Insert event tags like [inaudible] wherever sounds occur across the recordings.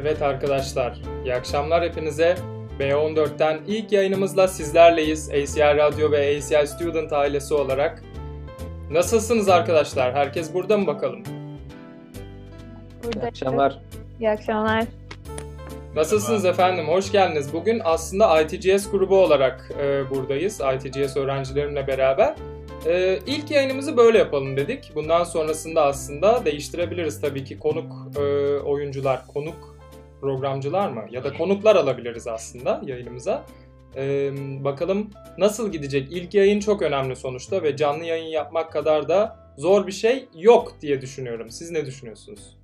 Evet arkadaşlar, iyi akşamlar hepinize. B14'ten ilk yayınımızla sizlerleyiz. ACL Radyo ve ACL Student ailesi olarak. Nasılsınız arkadaşlar? Herkes burada mı bakalım? Burada. İyi akşamlar. İyi akşamlar. Nasılsınız efendim? Hoş geldiniz. Bugün aslında ITGS grubu olarak e, buradayız. ITGS öğrencilerimle beraber. E, ilk yayınımızı böyle yapalım dedik. Bundan sonrasında aslında değiştirebiliriz tabii ki konuk e, oyuncular, konuk programcılar mı? Ya da konuklar alabiliriz aslında yayınımıza. E, bakalım nasıl gidecek? İlk yayın çok önemli sonuçta ve canlı yayın yapmak kadar da zor bir şey yok diye düşünüyorum. Siz ne düşünüyorsunuz?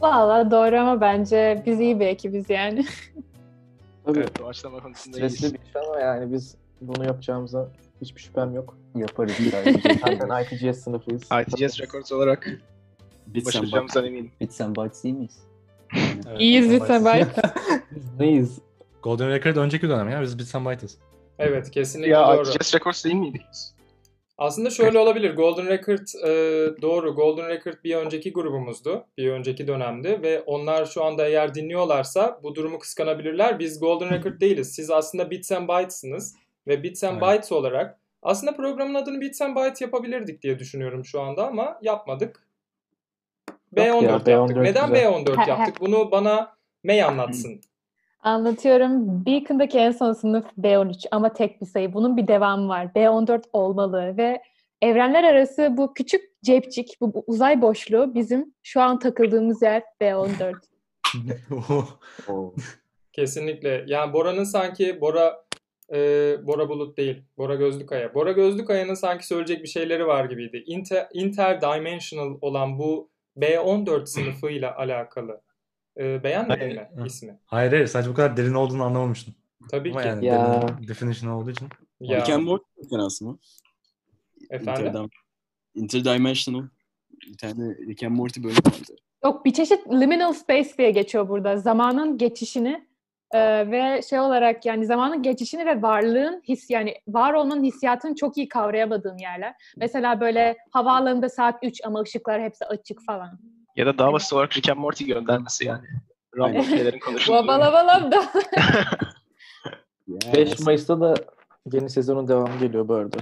Valla doğru ama bence biz iyi bir ekibiz yani. [laughs] Tabii Evet, doğaçlama konusunda stresli bir iş ama yani biz bunu yapacağımıza hiçbir şüphem yok. Yaparız. [laughs] Zaten ITGS sınıfıyız. ITGS Records olarak Bits and, başaracağımızdan eminim. Bits and Bytes iyi miyiz? İyiyiz biz Sabay. [laughs] Biz neyiz? Golden Record önceki dönem ya biz Bits and Bytes. Evet kesinlikle Ya doğru. ITGS Records değil miydik biz? Aslında şöyle olabilir. Golden Record e, doğru. Golden Record bir önceki grubumuzdu. Bir önceki dönemdi ve onlar şu anda eğer dinliyorlarsa bu durumu kıskanabilirler. Biz Golden Record değiliz. Siz aslında Bits and Bytes'ınız ve Bits and Aynen. Bytes olarak aslında programın adını Bits and Bytes yapabilirdik diye düşünüyorum şu anda ama yapmadık. B14 ya, yaptık. B14 Neden güzel. B14 Ha, yaptık? Bunu bana May anlatsın. [clears throat] Anlatıyorum. Beacon'daki en son sınıf B13 ama tek bir sayı. Bunun bir devamı var. B14 olmalı ve evrenler arası bu küçük cepcik, bu, bu uzay boşluğu bizim şu an takıldığımız yer B14. Oo. [laughs] Kesinlikle. Yani Bora'nın sanki Bora e, Bora Bulut değil. Bora Gözlükaya. Bora Gözlükaya'nın sanki söyleyecek bir şeyleri var gibiydi. Inter, interdimensional olan bu B14 sınıfıyla alakalı. E, beğenmedin mi Hı. ismi? hayır hayır sadece bu kadar derin olduğunu anlamamıştım. Tabii Ama ki. yani Ya. derin definition olduğu için. Ya, Rick Morty fenası mı? efendim? Interdim- Interdimensional. Bir tane Rick and Morty bölümü vardı. Yok bir çeşit liminal space diye geçiyor burada. Zamanın geçişini e, ve şey olarak yani zamanın geçişini ve varlığın his yani var olmanın hissiyatını çok iyi kavrayamadığın yerler. Mesela böyle havaalanında saat 3 ama ışıklar hepsi açık falan. Ya da daha basit olarak Rick and Morty göndermesi yani. Random şeylerin konuşulduğu. Vabalabalam da. 5 Mayıs'ta da yeni sezonun devamı geliyor bu arada.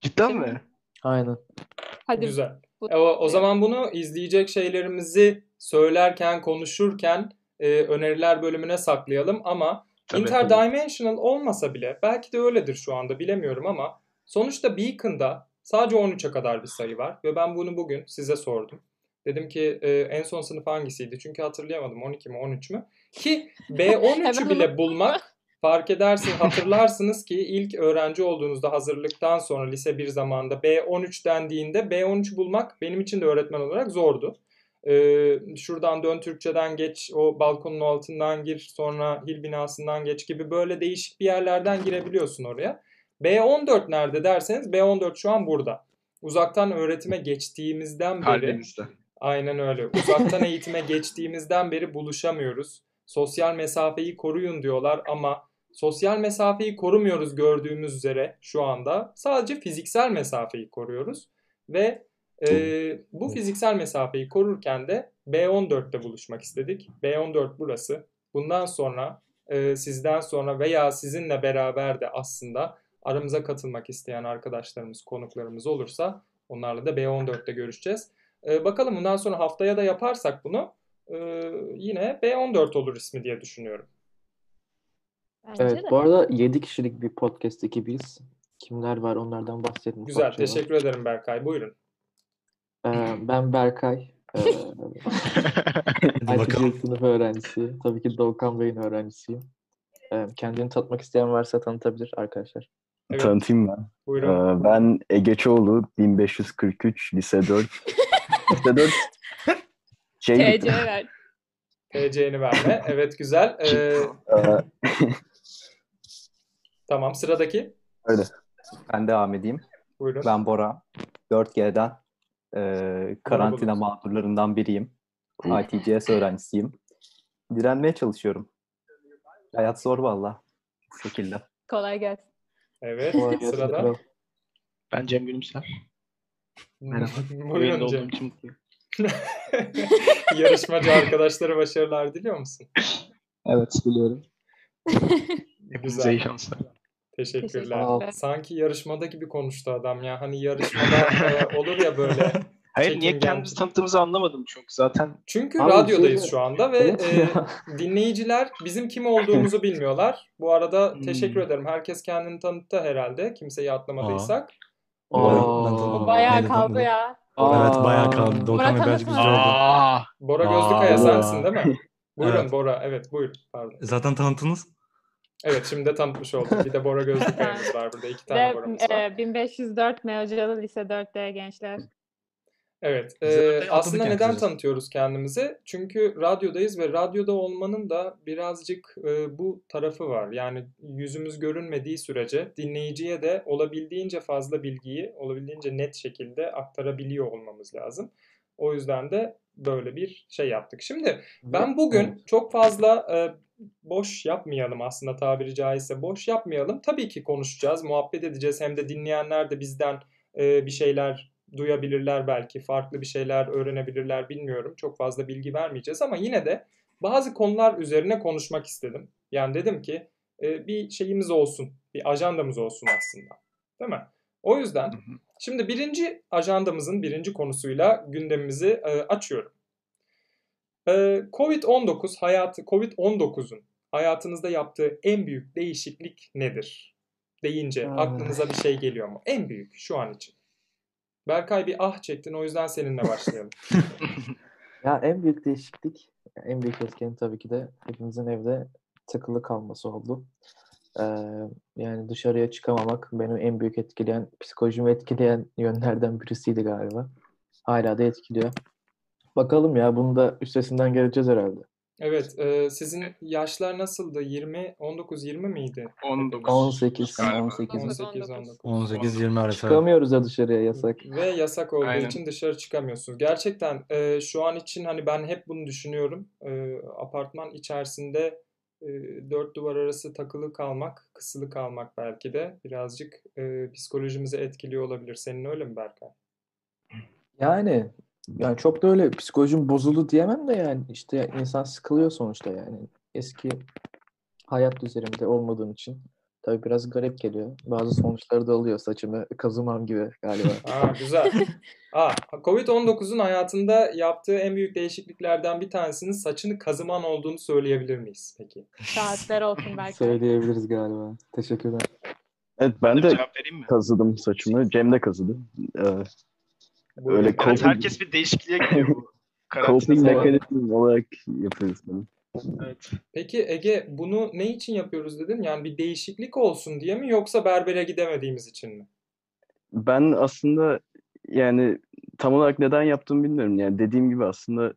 Cidden mi? Aynen. Hadi Güzel. E, O, o zaman bunu izleyecek şeylerimizi söylerken, konuşurken e, öneriler bölümüne saklayalım ama Tabii. Interdimensional olmasa bile belki de öyledir şu anda bilemiyorum ama sonuçta Beacon'da sadece 13'e kadar bir sayı var ve ben bunu bugün size sordum. Dedim ki e, en son sınıf hangisiydi? Çünkü hatırlayamadım 12 mi 13 mü? Ki [laughs] B13'ü Hemen bile bulmak fark edersin hatırlarsınız ki ilk öğrenci olduğunuzda hazırlıktan sonra lise 1 zamanında B13 dendiğinde B13'ü bulmak benim için de öğretmen olarak zordu. Şuradan dön Türkçeden geç, o balkonun altından gir, sonra hil binasından geç gibi böyle değişik bir yerlerden girebiliyorsun oraya. B14 nerede derseniz B14 şu an burada. Uzaktan öğretime geçtiğimizden beri. Aynen öyle. Uzaktan eğitime geçtiğimizden beri buluşamıyoruz. Sosyal mesafeyi koruyun diyorlar ama sosyal mesafeyi korumuyoruz gördüğümüz üzere şu anda. Sadece fiziksel mesafeyi koruyoruz ve e, bu fiziksel mesafeyi korurken de B14'te buluşmak istedik. B14 burası. Bundan sonra e, sizden sonra veya sizinle beraber de aslında aramıza katılmak isteyen arkadaşlarımız, konuklarımız olursa onlarla da B14'te görüşeceğiz. Ee, bakalım bundan sonra haftaya da yaparsak bunu e, yine B14 olur ismi diye düşünüyorum. Bence Evet de. bu arada 7 kişilik bir podcast ekibiyiz. Kimler var onlardan bahsedin. Güzel, teşekkür ederim Berkay. Buyurun. Ee, [laughs] ben Berkay. Ee. ITGS sınıf öğrencisiyim. Tabii ki Doğukan Bey'in öğrencisiyim. Ee, kendini tanıtmak isteyen varsa tanıtabilir arkadaşlar. Evet, Tanıtayım ben. buyurun. Ben Ege Çoğulu, 1543, lise 4. [laughs] lise 4. Şey, TC ver. TC'ni verme. Evet, güzel. [laughs] Ee, Ee, tamam, sıradaki. öyle. Ben devam edeyim. Buyurun. Ben Bora. 4G'den e, karantina mağdurlarından biriyim. İyi. ITGS öğrencisiyim. Direnmeye çalışıyorum. Hayat zor valla. Bu şekilde. Kolay gelsin. Evet, Kolay gelsin, sırada. Ben Cem Gülümser. Buyurun Yayında olduğum Cem. için mutluyum. [laughs] Yarışmacı arkadaşlara başarılar diliyor musun? Evet biliyorum. Güzel. iyi şanslar. Teşekkürler. Teşekkürler. Sanki yarışmada gibi konuştu adam ya. Hani yarışmada e, olur ya böyle. [laughs] Hayır niye kendimizi tanıttığımızı anlamadım çok. Zaten Çünkü Abi şey radyodayız de- şu anda ve Evet e, dinleyiciler bizim kim olduğumuzu bilmiyorlar. Bu arada Hmm. teşekkür ederim. Herkes kendini tanıttı herhalde. Kimseyi atlamadıysak. Aa. Bu bayağı kaldı ya. Evet Aa. bayağı kaldı. Bey birazcık tanıtma. üzücü oldu. Aa, Bora Aa. Gözlükaya sensin değil mi? [laughs] Buyurun Evet. Bora. Evet buyur. Pardon. Zaten tanıttınız. Evet şimdi de tanıtmış olduk. Bir de Bora Gözlükaya'mız [laughs] var burada. İki tane Ve Bora'mız var. e, 1504 Meocalı Lise 4'te gençler. Evet. E, aslında neden yani tanıtıyoruz kendimizi? Çünkü radyodayız ve radyoda olmanın da birazcık e, bu tarafı var. Yani yüzümüz görünmediği sürece dinleyiciye de olabildiğince fazla bilgiyi olabildiğince net şekilde aktarabiliyor olmamız lazım. O yüzden de böyle bir şey yaptık. Şimdi ben bugün çok fazla e, boş yapmayalım aslında tabiri caizse boş yapmayalım. Tabii ki konuşacağız, muhabbet edeceğiz. Hem de dinleyenler de bizden e, bir şeyler duyabilirler belki, farklı bir şeyler öğrenebilirler bilmiyorum. Çok fazla bilgi vermeyeceğiz ama yine de bazı konular üzerine konuşmak istedim. Yani dedim ki e, bir şeyimiz olsun, bir ajandamız olsun aslında. Değil mi? O yüzden şimdi birinci ajandamızın birinci konusuyla gündemimizi e, açıyorum. E, Covid-19 hayatı Covid-19'un hayatınızda yaptığı en büyük değişiklik nedir? Deyince Hmm. aklınıza bir şey geliyor mu? En büyük şu an için. Berkay bir ah çektin o yüzden seninle başlayalım. [laughs] Ya en büyük değişiklik, en büyük etken tabii ki de hepimizin evde tıkılı kalması oldu. Ee, yani dışarıya çıkamamak benim en büyük etkileyen, psikolojimi etkileyen yönlerden birisiydi galiba. Hala da etkiliyor. Bakalım ya bunu da üstesinden geleceğiz herhalde. Evet, e, sizin yaşlar nasıldı? 20, 19, 20 miydi? 19. 18, Galiba. 18. 18, 19. 18-20 arası. Çıkamıyoruz ya dışarıya yasak. Ve yasak olduğu Aynen. için dışarı çıkamıyorsunuz. Gerçekten e, şu an için hani ben hep bunu düşünüyorum. E, apartman içerisinde e, dört duvar arası takılı kalmak, kısılı kalmak belki de birazcık e, psikolojimizi etkiliyor olabilir. Senin öyle mi Berkay? Yani yani çok da öyle psikolojim bozuldu diyemem de yani işte insan sıkılıyor sonuçta yani. Eski hayat düzenimde olmadığım için tabii biraz garip geliyor. Bazı sonuçları da oluyor saçımı kazımam gibi galiba. [laughs] Aa, güzel. Aa, Covid-19'un hayatında yaptığı en büyük değişikliklerden bir tanesinin saçını kazıman olduğunu söyleyebilir miyiz peki? Saatler olsun belki. Söyleyebiliriz galiba. Teşekkürler. Evet ben de kazıdım saçımı. Cem de kazıdı. Ee, Buyurun. Öyle Evet, Coping- herkes bir değişikliğe gidiyor bu. [laughs] coping mekanizm olarak yapıyoruz bunu. Evet. Peki Ege bunu ne için yapıyoruz dedin? Yani bir değişiklik olsun diye mi yoksa berbere gidemediğimiz için mi? Ben aslında yani tam olarak neden yaptığımı bilmiyorum. Yani dediğim gibi aslında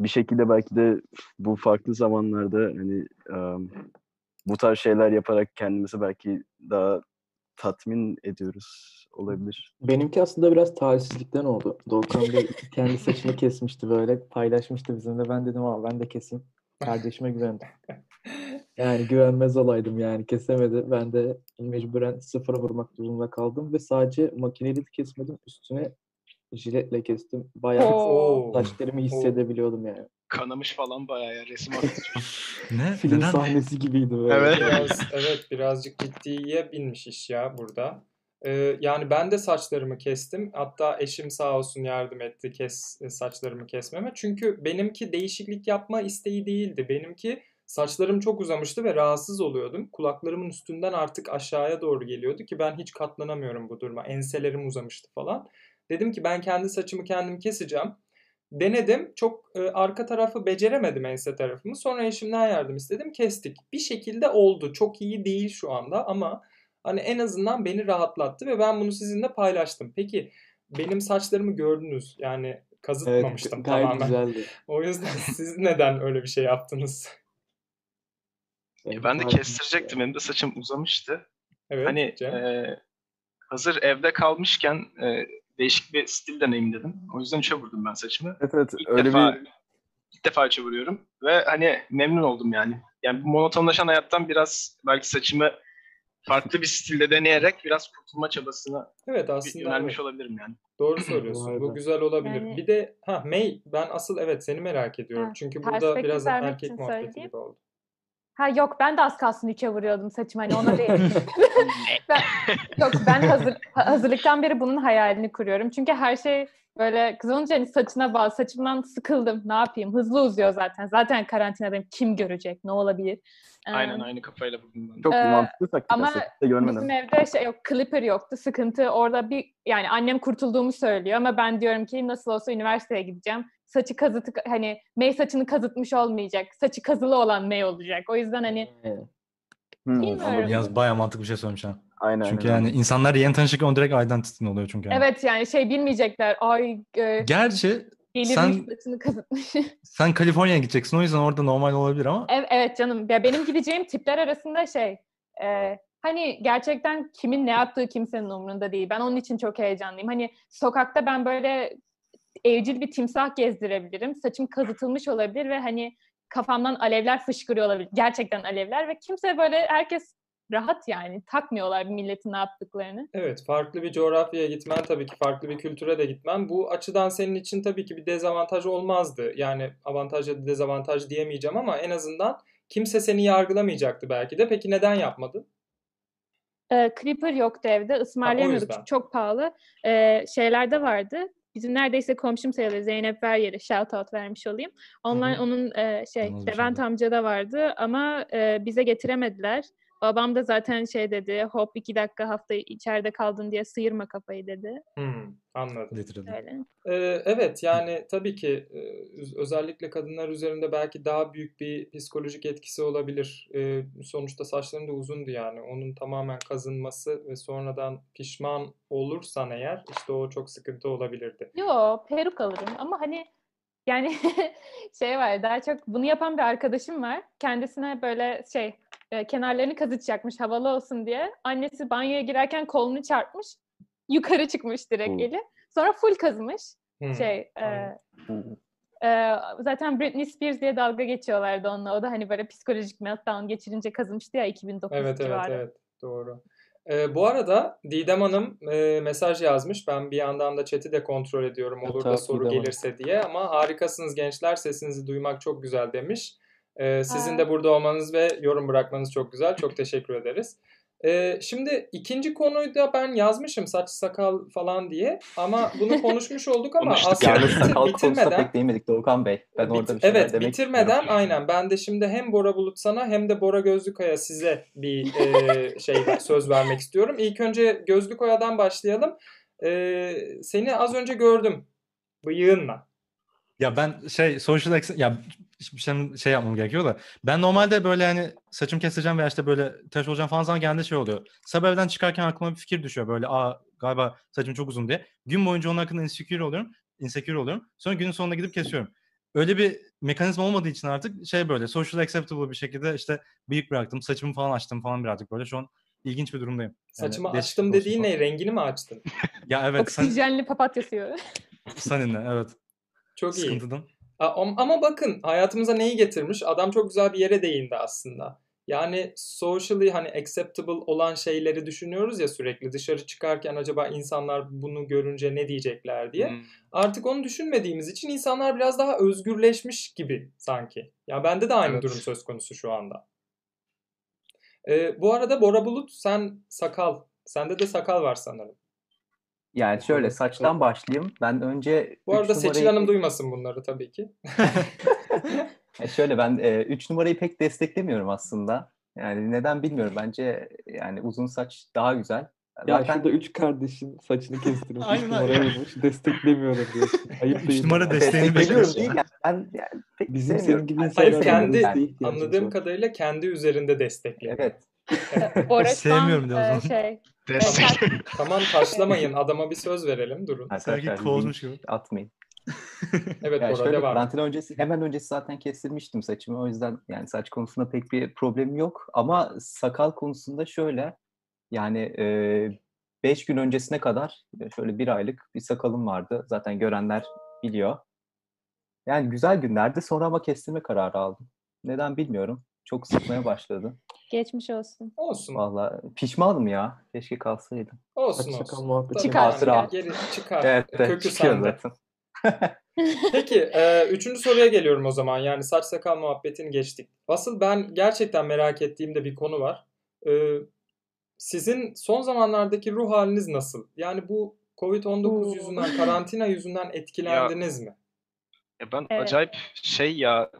bir şekilde belki de bu farklı zamanlarda hani um, bu tarz şeyler yaparak kendimizi belki daha tatmin ediyoruz olabilir. Benimki aslında biraz talihsizlikten oldu. Doğukan Bey kendi saçını kesmişti böyle paylaşmıştı bizimle. Ben dedim ama ben de keseyim. Kardeşime güvendim. Yani güvenmez olaydım yani kesemedi. Ben de mecburen sıfıra vurmak durumunda kaldım ve sadece makineyle kesmedim. Üstüne jiletle kestim. Bayağı saçlarımı hissedebiliyordum yani. Kanamış falan bayağı ya resim. [laughs] Ne? Film Neden? sahnesi gibiydi böyle. Evet. Biraz, evet birazcık ciddiye binmiş iş ya burada. Ee, yani ben de saçlarımı kestim. Hatta eşim sağ olsun yardım etti kes e, saçlarımı kesmeme. Çünkü benimki değişiklik yapma isteği değildi. Benimki saçlarım çok uzamıştı ve rahatsız oluyordum. Kulaklarımın üstünden artık aşağıya doğru geliyordu ki ben hiç katlanamıyorum bu duruma. Enselerim uzamıştı falan. Dedim ki ben kendi saçımı kendim keseceğim. Denedim. Çok e, arka tarafı beceremedim ense tarafımı. Sonra eşimden yardım istedim. Kestik. Bir şekilde oldu. Çok iyi değil şu anda ama hani en azından beni rahatlattı ve ben bunu sizinle paylaştım. Peki benim saçlarımı gördünüz. Yani Evet, kazıtmamıştım gayet tamamen. güzeldi. [laughs] O yüzden siz neden öyle bir şey yaptınız? Benimki ben de kestirecektim. Benim de saçım uzamıştı. Evet. Hani Cem. e, hazır evde kalmışken e, değişik bir stil deneyim dedim. O yüzden üçe vurdum ben saçımı. Evet evet İlk öyle defa, bir ilk defa üçe vuruyorum. Ve hani memnun oldum yani. Yani bu monotonlaşan hayattan biraz belki saçımı farklı bir stilde deneyerek biraz kurtulma çabasına Evet aslında yönelmiş evet. olabilirim yani. doğru [clears throat] söylüyorsun. Bu güzel olabilir. Yani- Bir de ha May ben asıl evet seni merak ediyorum. Ha, Çünkü burada biraz erkek muhabbeti gibi oldu. Ha yok ben de az kalsın üçe vuruyordum saçım hani ona değil. [laughs] [laughs] ben, yok ben hazır, ha- hazırlıktan beri bunun hayalini kuruyorum. Çünkü her şey böyle kız olunca hani saçına bağlı. Saçımdan sıkıldım. Ne yapayım? Hızlı uzuyor zaten. Zaten karantinadayım. Kim görecek? Ne olabilir? Ee, Aynen aynı kafayla bugün ben. Çok Ee, mantıklı taktik ama görmedim. Bizim evde şey yok, clipper yoktu. Sıkıntı orada bir yani annem kurtulduğumu söylüyor ama ben diyorum ki nasıl olsa üniversiteye gideceğim. Saçı kazıtı hani May saçını kazıtmış olmayacak. Saçı kazılı olan May olacak. O yüzden hani Hmm, Bilmiyorum. Yalnız bayağı mantıklı bir şey söylemiş ha. Aynen. Çünkü aynen. yani insanlar yeni tanışırken o direkt identity'nin oluyor çünkü. Yani. evet yani şey bilmeyecekler. Ay e, Gerçi sen- saçını kazıtmış. [laughs] sen Kaliforniya'ya gideceksin o yüzden orada normal olabilir ama Ev- evet canım. Ya benim gideceğim tipler arasında şey e, hani gerçekten kimin ne yaptığı kimsenin umurunda değil. Ben onun için çok heyecanlıyım. Hani sokakta ben böyle evcil bir timsah gezdirebilirim. Saçım kazıtılmış olabilir ve hani kafamdan alevler fışkırıyor olabilir. Gerçekten alevler ve kimse böyle herkes rahat yani takmıyorlar milletin ne yaptıklarını. Evet, farklı bir coğrafyaya gitmen tabii ki farklı bir kültüre de gitmen bu açıdan senin için tabii ki bir dezavantaj olmazdı. Yani avantaj ya da dezavantaj diyemeyeceğim ama en azından kimse seni yargılamayacaktı belki de. Peki neden yapmadın? Ee, Clipper yoktu evde. çünkü çok pahalı. Ee, şeylerde vardı. Bizim neredeyse komşum sayılır Zeynep Veryer'e shout out vermiş olayım. Onlar Hı hı. onun e, şey bir Levent şey amcada vardı ama e, bize getiremediler. Babam da zaten şey dedi. Hop iki dakika hafta içeride kaldın diye sıyırma kafayı dedi. Hmm, anladım. Öyle. Ee, evet yani tabii ki öz- özellikle kadınlar üzerinde belki daha büyük bir psikolojik etkisi olabilir. Ee, sonuçta saçların da uzundu yani. Onun tamamen kazınması ve sonradan pişman olursan eğer işte o çok sıkıntı olabilirdi. Yo peruk alırım ama hani yani [laughs] şey var daha çok bunu yapan bir arkadaşım var. Kendisine böyle şey e, kenarlarını kazıtacakmış havalı olsun diye. Annesi banyoya girerken kolunu çarpmış. Yukarı çıkmış direkt Oo. eli. Sonra full kazımış. Hmm, Şey e, e, zaten Britney Spears diye dalga geçiyorlardı onunla. O da hani böyle psikolojik meltdown geçirince kazımıştı ya 2009 Evet evet civarı. evet doğru. Ee, bu arada Didem Hanım e, mesaj yazmış. Ben bir yandan da chat'i de kontrol ediyorum olur da Evet, soru Didem Hanım. gelirse diye. Ama harikasınız gençler sesinizi duymak çok güzel demiş. Ee, sizin de burada olmanız ve yorum bırakmanız çok güzel. Çok teşekkür ederiz. Ee, şimdi ikinci konuyu da ben yazmışım saç sakal falan diye. Ama bunu [laughs] konuşmuş olduk ama Konuştuk aslında sakal bitirmeden pek değinmedik Doğukan Bey. Ben Bit- orada bir evet demek bitirmeden istiyorum. aynen ben de şimdi hem Bora Bulut sana hem de Bora Gözlükaya size bir e, [laughs] şey söz vermek istiyorum. İlk önce Gözlükaya'dan başlayalım. E, seni az önce gördüm bıyığınla. Ya ben şey social ex- ya bir şey, şey yapmam gerekiyor da ben normalde böyle hani saçım keseceğim veya işte böyle tıraş olacağım falan zaman genelde şey oluyor. Sabah evden çıkarken aklıma bir fikir düşüyor böyle aa galiba saçım çok uzun diye. Gün boyunca onun hakkında insecure oluyorum. Insecure oluyorum. Sonra günün sonunda gidip kesiyorum. Öyle bir mekanizma olmadığı için artık şey böyle social acceptable bir şekilde işte bıyık bıraktım. Saçımı falan açtım falan birazcık böyle. Şu an ilginç bir durumdayım. Yani Saçımı açtım dediğin falan. ne? Rengini mi açtın? [laughs] Ya evet sen, Oksijenli papatya suyu. seninle evet. Çok iyi. Sıkıntıdan. Am- Ama bakın hayatımıza neyi getirmiş? Adam çok güzel bir yere değindi aslında. Yani socially hani acceptable olan şeyleri düşünüyoruz ya sürekli dışarı çıkarken acaba insanlar bunu görünce ne diyecekler diye. Hmm. Artık onu düşünmediğimiz için insanlar biraz daha özgürleşmiş gibi sanki. Ya bende de aynı Evet. durum söz konusu şu anda. Ee, bu arada Bora Bulut sen sakal. Sende de sakal var sanırım. Yani şöyle saçtan başlayayım. Ben önce Bu arada üç Seçil numarayı- Hanım duymasın bunları tabii ki. [laughs] [laughs] E şöyle ben 3 numarayı pek desteklemiyorum aslında. Yani neden bilmiyorum. Bence yani uzun saç daha güzel. Ya Zaten şurada üç kardeşin saçını kestirmiş. Aynen, Üç numara aynen. bulmuş. Desteklemiyorum diyorsun. [laughs] Ayıp Üç değil mi? numara desteğini desteklemiyorum bekliyoruz. değil. Yani ben yani pek Bizim senin gibi insanlar Hayır kendi anladığım var. kadarıyla kendi üzerinde destekliyor. Evet. Sevmiyorum diyor o zaman. şey. Destek. Tamam taşlamayın adama bir söz verelim durun. Sanki kovulmuş gibi. atmayın. [laughs] Evet Yani şöyle devam. karantina öncesi hemen öncesi zaten kestirmiştim saçımı. O yüzden yani saç konusunda pek bir problemim yok. Ama sakal konusunda şöyle yani 5 gün öncesine kadar e, şöyle bir aylık bir sakalım vardı. Zaten görenler biliyor. Yani güzel günlerdi. Sonra ama kestirme kararı aldım. Neden bilmiyorum. Çok sıkmaya başladı. Geçmiş olsun. Olsun. Valla pişmanım ya. Keşke kalsaydım. Olsun Saç sakal olsun. muhabbeti. Çıkar, çıkar. Geri çıkar. Evet, evet Kökü çıkıyor zaten. [laughs] Peki, e, üçüncü soruya geliyorum o zaman. Yani saç sakal muhabbetini geçtik. Asıl ben gerçekten merak ettiğim de bir konu var. E, sizin son zamanlardaki ruh haliniz nasıl? Yani bu Covid-19 Oo. yüzünden, karantina yüzünden etkilendiniz mi? Ya ben Evet. acayip şey ya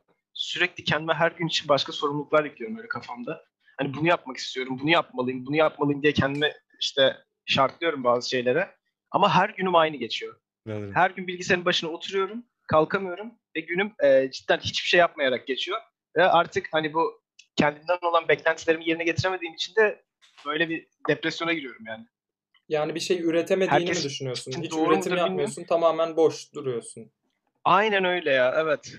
sürekli kendime her gün için başka sorumluluklar yüklüyorum öyle kafamda. Hani bunu yapmak istiyorum, bunu yapmalıyım, bunu yapmalıyım diye kendime işte şartlıyorum bazı şeylere. Ama her günüm aynı geçiyor. Böyle. Her gün bilgisayarın başına oturuyorum, kalkamıyorum ve günüm e, cidden hiçbir şey yapmayarak geçiyor. Ve artık hani bu kendimden olan beklentilerimi yerine getiremediğim için de böyle bir depresyona giriyorum yani. Yani bir şey üretemediğini Herkes mi düşünüyorsun? Hiç üretim bilmiyorum. yapmıyorsun, tamamen boş duruyorsun. Aynen öyle ya, evet.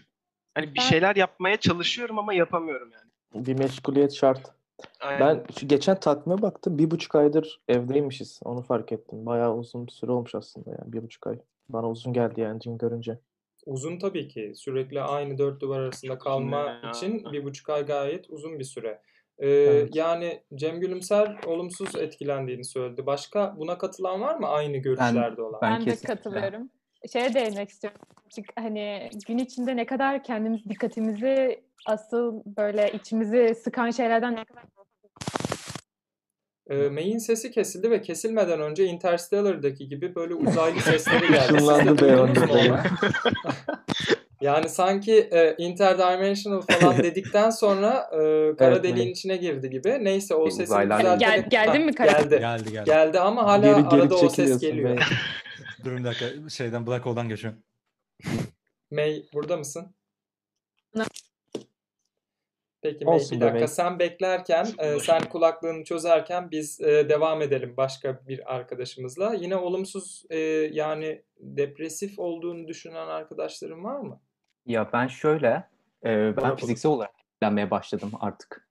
Hani bir Ben- şeyler yapmaya çalışıyorum ama yapamıyorum yani. Bir meşguliyet şart. Aynen. Ben şu geçen takvime baktım. Bir buçuk aydır evdeymişiz. Onu fark ettim. Bayağı uzun bir süre olmuş aslında yani. Bir buçuk ay. Bana uzun geldi yani dün görünce. Uzun tabii ki. Sürekli aynı dört duvar arasında kalma ya. için bir buçuk ay gayet uzun bir süre. Ee, Evet. Yani Cem Gülümser olumsuz etkilendiğini söyledi. Başka buna katılan var mı aynı görüşlerde olan? Ben Ben, de katılıyorum. Şeye değinmek istiyorum. Çünkü Hani gün içinde ne kadar kendimiz dikkatimizi asıl böyle içimizi sıkan şeylerden ne kadar May'in sesi kesildi ve kesilmeden önce Interstellar'daki gibi böyle uzaylı [laughs] sesleri geldi. Işınlandı onu? [laughs] Yani sanki e, interdimensional falan [laughs] dedikten sonra e, kara Evet, deliğin May. içine girdi gibi. Neyse o sesi düzelterek... Gel- geldin Ha, mi kara- Geldi. Geldi geldi. Geldi ama hala Geri geri arada o ses geliyor. Dur bir dakika şeyden Black Hole'dan geçiyorum. May burada mısın? Peki May Olsun bir dakika May. sen beklerken e, sen kulaklığını çözerken biz e, devam edelim başka bir arkadaşımızla. Yine olumsuz e, yani depresif olduğunu düşünen arkadaşların var mı? Ya ben şöyle, e, ben fiziksel olarak etkilenmeye başladım artık.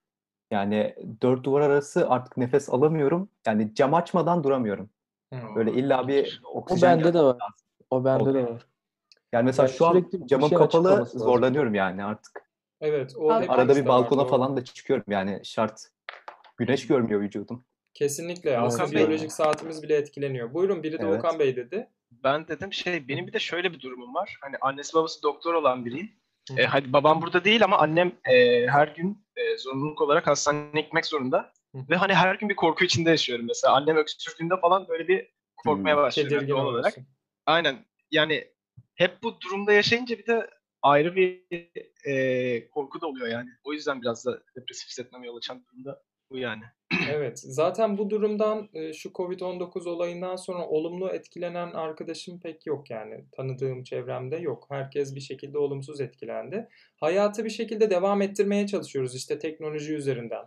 Yani dört duvar arası artık nefes alamıyorum. Yani cam açmadan duramıyorum. Hmm. Böyle illa bir O oksijen bende de var. O bende de var. Yani mesela Yani şu an camım şey kapalı zorlanıyorum yani artık. Evet o Abi- Arada bir balkona doğru. falan da çıkıyorum yani şart. Güneş görmüyor vücudum. Kesinlikle. Aslında Okan Bey- biyolojik saatimiz bile etkileniyor. Buyurun biri de Evet. Okan Bey dedi. Ben dedim şey benim bir de şöyle bir durumum var. Hani annesi babası doktor olan biriyim. Hı. E, hadi babam burada değil ama annem e, her gün e, zorunluluk olarak hastaneye gitmek zorunda. Ve hani her gün bir korku içinde yaşıyorum. Mesela annem öksürdüğünde falan böyle bir korkmaya başlıyorum Tedirgin doğal olarak. Aynen. Yani hep bu durumda yaşayınca bir de ayrı bir e, korku da oluyor yani. O yüzden biraz da depresif hissetmeme yol açan durumda bu yani. [clears throat] Evet. Zaten bu durumdan şu Covid-19 olayından sonra olumlu etkilenen arkadaşım pek yok yani. Tanıdığım çevremde yok. Herkes bir şekilde olumsuz etkilendi. Hayatı bir şekilde devam ettirmeye çalışıyoruz işte teknoloji üzerinden.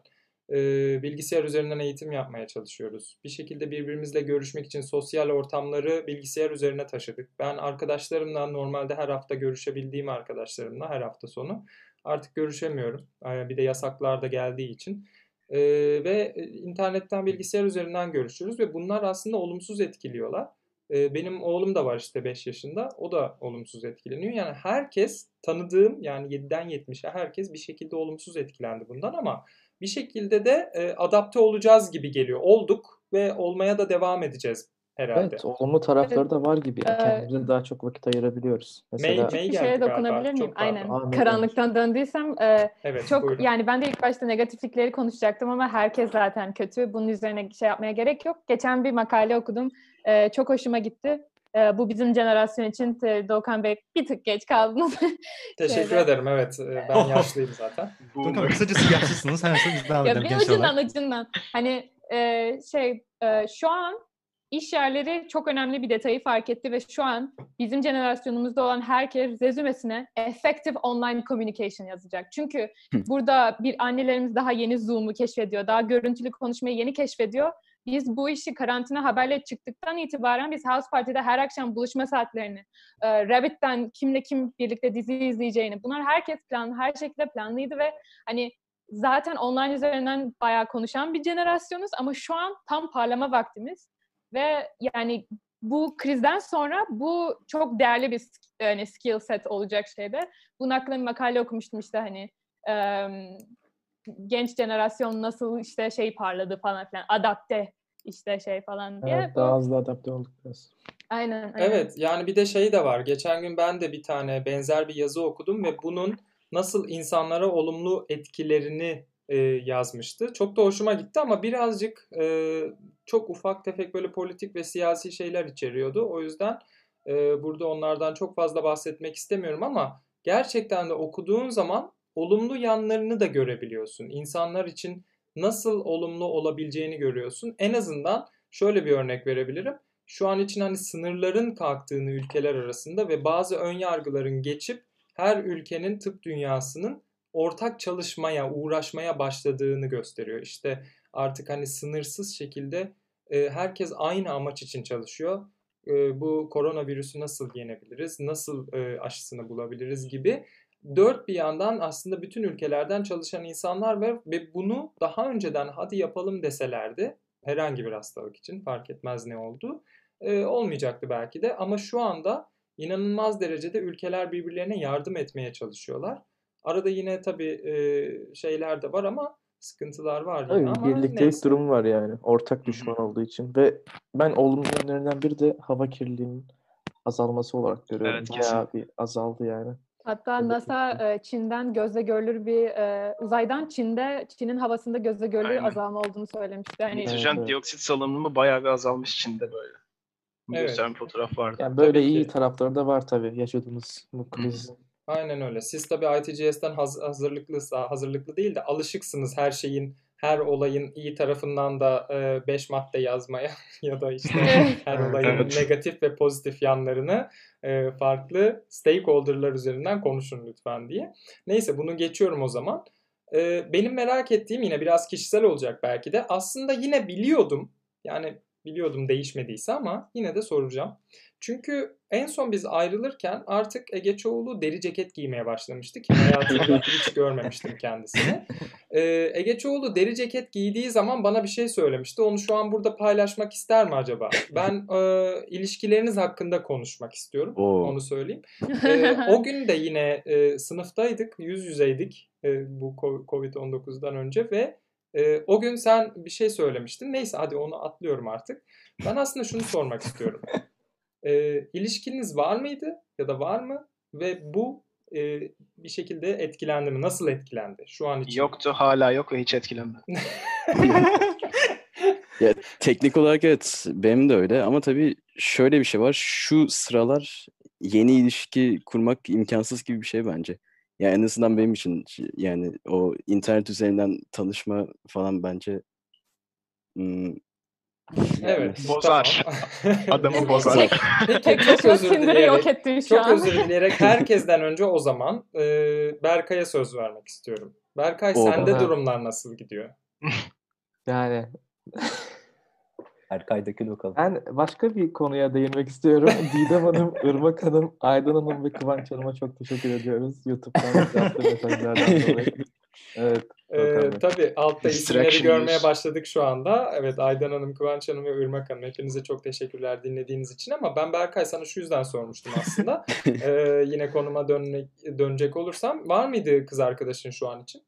E, bilgisayar üzerinden eğitim yapmaya çalışıyoruz. Bir şekilde birbirimizle görüşmek için sosyal ortamları bilgisayar üzerine taşıdık. Ben arkadaşlarımla normalde her hafta görüşebildiğim arkadaşlarımla her hafta sonu artık görüşemiyorum. E, Bir de yasaklar da geldiği için. Ee, ve e, internetten bilgisayar üzerinden görüşürüz ve bunlar aslında olumsuz etkiliyorlar. Ee, benim oğlum da var işte 5 yaşında. O da olumsuz etkileniyor. Yani herkes tanıdığım yani 7'den 70'e herkes bir şekilde olumsuz etkilendi bundan ama bir şekilde de e, adapte olacağız gibi geliyor. Olduk ve olmaya da devam edeceğiz herhalde. Evet, olumlu tarafları da var gibi. Yani Ee, kendimize daha çok vakit ayırabiliyoruz. May- Mesela May bir geldi şeye galiba. dokunabilir miyim? Aynen. Aa, May Karanlıktan döndüysem e, Evet, çok buyurun. yani ben de ilk başta negatiflikleri konuşacaktım ama herkes zaten kötü. Bunun üzerine şey yapmaya gerek yok. Geçen bir makale okudum. E, çok hoşuma gitti. E, bu bizim jenerasyon için e, Doğukan Bey bir tık geç kaldınız. [laughs] Teşekkür ederim. Evet, e, ben yaşlıyım zaten. [laughs] Dokan kısacası yaşlısınız. Hemen siz devam Ya bir genç ucundan olarak. ucundan. Hani e, şey e, şu an iş yerleri çok önemli bir detayı fark etti ve şu an bizim jenerasyonumuzda olan herkes rezümesine effective online communication yazacak. Çünkü burada bir annelerimiz daha yeni Zoom'u keşfediyor. Daha görüntülü konuşmayı yeni keşfediyor. Biz bu işi karantina haberle çıktıktan itibaren biz House Party'de her akşam buluşma saatlerini, e, Rabbit'ten kimle kim birlikte dizi izleyeceğini bunlar herkes planlı, her şekilde planlıydı ve hani zaten online üzerinden bayağı konuşan bir jenerasyonuz ama şu an tam parlama vaktimiz ve yani bu krizden sonra bu çok değerli bir yani skill set olacak şeyde. Bunun hakkında bir makale okumuştum işte hani genç jenerasyon nasıl işte şey parladı falan filan adapte işte şey falan diye. Evet, daha hızlı adapte olduk biraz. Aynen, aynen. Evet yani bir de şey de var. Geçen gün ben de bir tane benzer bir yazı okudum ve bunun nasıl insanlara olumlu etkilerini e, yazmıştı. Çok da hoşuma gitti ama birazcık e, çok ufak tefek böyle politik ve siyasi şeyler içeriyordu. O yüzden e, burada onlardan çok fazla bahsetmek istemiyorum ama gerçekten de okuduğun zaman olumlu yanlarını da görebiliyorsun. İnsanlar için nasıl olumlu olabileceğini görüyorsun. En azından şöyle bir örnek verebilirim. Şu an için hani sınırların kalktığını ülkeler arasında ve bazı ön yargıların geçip her ülkenin tıp dünyasının ortak çalışmaya, uğraşmaya başladığını gösteriyor. İşte artık hani sınırsız şekilde e, herkes aynı amaç için çalışıyor. E, bu koronavirüsü nasıl yenebiliriz, nasıl e, aşısını bulabiliriz gibi dört bir yandan aslında bütün ülkelerden çalışan insanlar var ve bunu daha önceden hadi yapalım deselerdi herhangi bir hastalık için fark etmez ne oldu e, olmayacaktı belki de ama şu anda inanılmaz derecede ülkeler birbirlerine yardım etmeye çalışıyorlar. Arada yine tabii e, şeyler de var ama sıkıntılar var yine Tabii ama birliktelik neyse. durumu var yani. Ortak düşman olduğu için. Ve ben olumlu yönlerinden biri de hava kirliliğinin azalması olarak görüyorum. Evet, Bayağı bir azaldı yani. Hatta NASA e, Çin'den gözle görülür bir e, uzaydan Çin'de Çin'in havasında gözle görülür Aynen. azalma olduğunu söylemişti. Hani Nitrojen evet. dioksit salınımı bayağı bir azalmış Çin'de böyle. Evet. Gösteren bir fotoğraf vardı. Yani böyle Tabii iyi ki. tarafları da var tabii yaşadığımız bu kriz. Aynen öyle. Siz tabii ITGS'ten haz- hazırlıklı, hazırlıklı değil de alışıksınız her şeyin, her olayın iyi tarafından da 5 madde yazmaya [laughs] ya da işte [laughs] her olayın evet. negatif ve pozitif yanlarını e, farklı stakeholder'lar üzerinden konuşun lütfen diye. Neyse bunu geçiyorum o zaman. E, Benim merak ettiğim yine biraz kişisel olacak belki de. Aslında yine biliyordum. Yani biliyordum değişmediyse ama yine de soracağım. Çünkü en son biz ayrılırken artık Ege Çoğulu deri ceket giymeye başlamıştı ki hayatımda [laughs] hiç görmemiştim kendisini. Ee, Ege Çoğulu deri ceket giydiği zaman bana bir şey söylemişti. Onu şu an burada paylaşmak ister mi acaba? Ben e, ilişkileriniz hakkında konuşmak istiyorum. Oo. Onu söyleyeyim. [laughs] Ee, o gün de yine e, sınıftaydık, yüz yüzeydik e, bu co- Covid-19'dan önce ve e, o gün sen bir şey söylemiştin. Neyse hadi onu atlıyorum artık. Ben aslında şunu sormak istiyorum. [laughs] E, ilişkiniz var mıydı ya da var mı? Ve bu e, bir şekilde etkilendi mi? Nasıl etkilendi şu an için? Yoktu, hala yok ve hiç etkilenme. [laughs] Ya, teknik olarak evet benim de öyle ama tabii şöyle bir şey var. Şu sıralar yeni ilişki kurmak imkansız gibi bir şey bence. Yani en azından benim için yani o internet üzerinden tanışma falan bence hmm, [laughs] Evet. Bozar. tamam. [laughs] Adamı bozar. Peki Tek çok özür dileyerek, çok özür dileyerek herkesten önce o zaman e, Berkay'a söz vermek istiyorum. Berkay O sende durumlar nasıl gidiyor? [laughs] Yani Erkay dökül bakalım. ben başka bir konuya değinmek istiyorum. [laughs] Didem Hanım, Irmak Hanım, Aydan Hanım ve Kıvanç Hanım'a çok teşekkür ediyoruz. YouTube'dan [laughs] yaptığı mesajlardan dolayı. Evet. Ee, tabii altta isimleri görmeye başladık şu anda. Evet Aydan Hanım, Kıvanç Hanım ve Irmak Hanım hepinize çok teşekkürler dinlediğiniz için ama ben Berkay sana şu yüzden sormuştum aslında. [laughs] Ee, yine konuma dönmek, dönecek olursam var mıydı kız arkadaşın şu an için?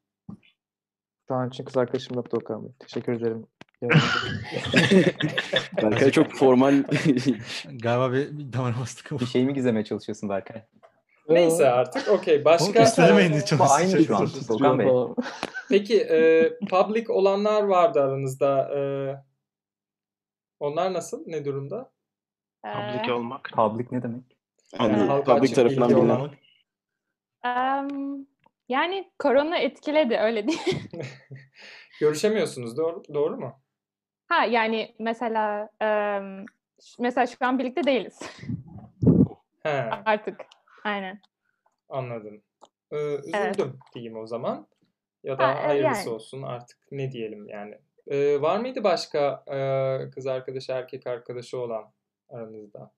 Şu an için kız arkadaşım yoktu Okan Bey. Teşekkür ederim. [laughs] Berkay çok formal [laughs] Galiba bir, bir damar bastık ama. Bir şey mi gizlemeye çalışıyorsun Berkay? Neyse artık okey başka üstelemeyin [laughs] hiç aynı şu an. Volkan Bey. Peki e, public olanlar vardı aranızda. E, onlar nasıl? Ne durumda? Public Ee, olmak. Public ne demek? Halka Public tarafından bilinen. em, yani korona etkiledi öyle değil. Görüşemiyorsunuz doğru, doğru mu? Ha yani mesela ş- mesela şu an birlikte değiliz [laughs] He, artık. Aynen. anladım. E, üzüldüm diyeyim o zaman. Ya da Ha, e, hayırlısı yani. olsun artık ne diyelim yani. E, var mıydı başka e, kız arkadaşı erkek arkadaşı olan aranızda?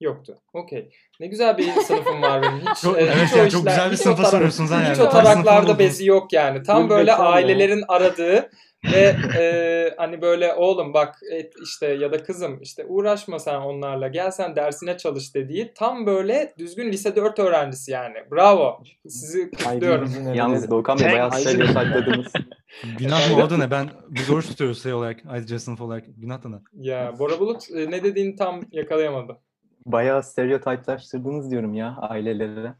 Yoktu. Okey. Ne güzel bir sınıfım var benim. Hiç, [laughs] Çok- e, evet hiç o yani çok işler- güzel bir hiç o sınıfa soruyorsunuz ha Hiç yani. o taraklarda bezi yok yani. Tam böyle ailelerin aradığı ve e, hani böyle oğlum bak et işte ya da kızım işte uğraşma sen onlarla gel sen dersine çalış dediği tam böyle düzgün lise 4 öğrencisi yani. Bravo. Sizi kutluyorum. Yalnız Doğukan Bey bayağı stereotiplediniz. [laughs] Günah mı o da ne? Ben biz oruç tutuyoruz şey olarak. Ayrıca sınıf olarak. Günah da ne? Ya Bora Bulut e, ne dediğini tam yakalayamadım. bayağı stereotiplaştırdınız diyorum ya ailelere.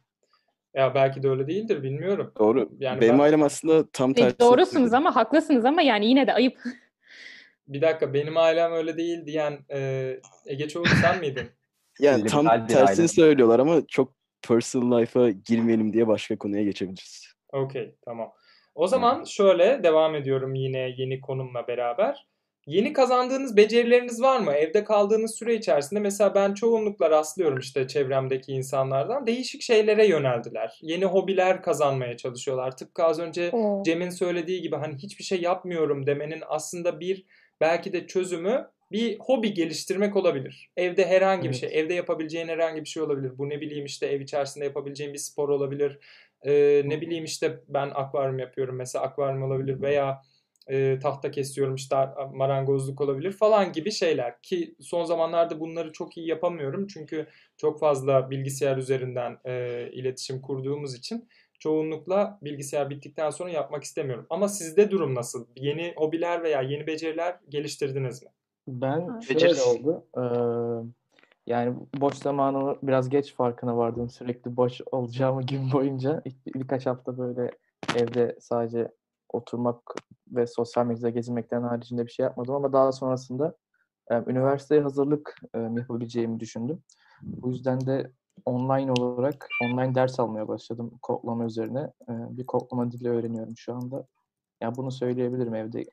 Ya belki de öyle değildir bilmiyorum. Doğru. Yani Benim ben- ailem aslında tam tersi. Doğrusunuz ama haklısınız ama yani yine de ayıp. Bir dakika benim ailem öyle değil diyen e, Ege Çoğun sen miydin? Yani tam Liberal tersini söylüyorlar ama çok personal life'a girmeyelim diye başka konuya geçebiliriz. Okey tamam. O zaman şöyle devam ediyorum yine yeni konumla beraber. Yeni kazandığınız becerileriniz var mı? Evde kaldığınız süre içerisinde mesela ben çoğunlukla rastlıyorum işte çevremdeki insanlardan değişik şeylere yöneldiler. Yeni hobiler kazanmaya çalışıyorlar. Tıpkı az önce. Cem'in söylediği gibi hani hiçbir şey yapmıyorum demenin aslında bir belki de çözümü bir hobi geliştirmek olabilir. Evde herhangi bir Evet. şey, evde yapabileceğin herhangi bir şey olabilir. Bu ne bileyim işte ev içerisinde yapabileceğin bir spor olabilir. Ee, ne bileyim işte ben akvaryum yapıyorum mesela akvaryum olabilir veya e, tahta kesiyorum işte marangozluk olabilir falan gibi şeyler ki son zamanlarda bunları çok iyi yapamıyorum çünkü çok fazla bilgisayar üzerinden e, iletişim kurduğumuz için çoğunlukla bilgisayar bittikten sonra yapmak istemiyorum. Ama sizde durum nasıl? Yeni hobiler veya yeni beceriler geliştirdiniz mi? Ben şöyle oldu. Eee, yani boş zamanımı biraz geç farkına vardım. Sürekli boş olacağımı [laughs] gün boyunca bir- birkaç hafta böyle evde sadece oturmak ve sosyal medyada gezinmekten haricinde bir şey yapmadım ama daha sonrasında e, üniversiteye hazırlık e, yapabileceğimi düşündüm. Bu yüzden de online olarak online ders almaya başladım kodlama üzerine. E, bir kodlama dili öğreniyorum şu anda. Yani bunu söyleyebilirim evde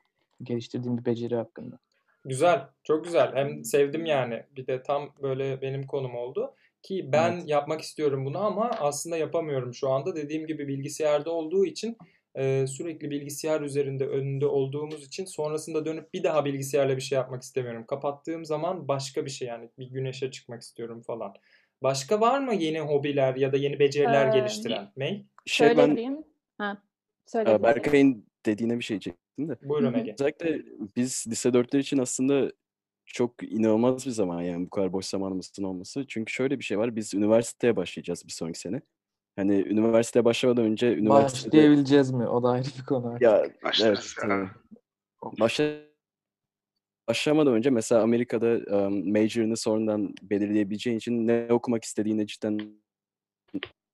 geliştirdiğim bir beceri hakkında. Güzel, çok güzel. Hem sevdim yani. Bir de tam böyle benim konum oldu. Ki ben Evet. yapmak istiyorum bunu ama aslında yapamıyorum şu anda. Dediğim gibi bilgisayarda olduğu için e, sürekli bilgisayar üzerinde önünde olduğumuz için sonrasında dönüp bir daha bilgisayarla bir şey yapmak istemiyorum. Kapattığım zaman başka bir şey yani bir güneşe çıkmak istiyorum falan. Başka var mı yeni hobiler ya da yeni beceriler Ee, geliştiren? May? Şey ben Söyleyebileyim. Ha. e, Söyleyebileyim. Berkay'ın dediğine bir şey çektim de. Buyurun. Ege. Özellikle biz lise 4'ler için aslında çok inanılmaz bir zaman yani bu kadar boş zamanımızın olması. Çünkü şöyle bir şey var. Biz üniversiteye başlayacağız bir sonraki sene. Hani üniversiteye başlamadan önce üniversitede Başlayabileceğiz mi? O da ayrı bir konu artık. ya Başlarız evet, ya. Başla başlamadan önce mesela Amerika'da um, major'ını sonradan belirleyebileceğin için ne okumak istediğine cidden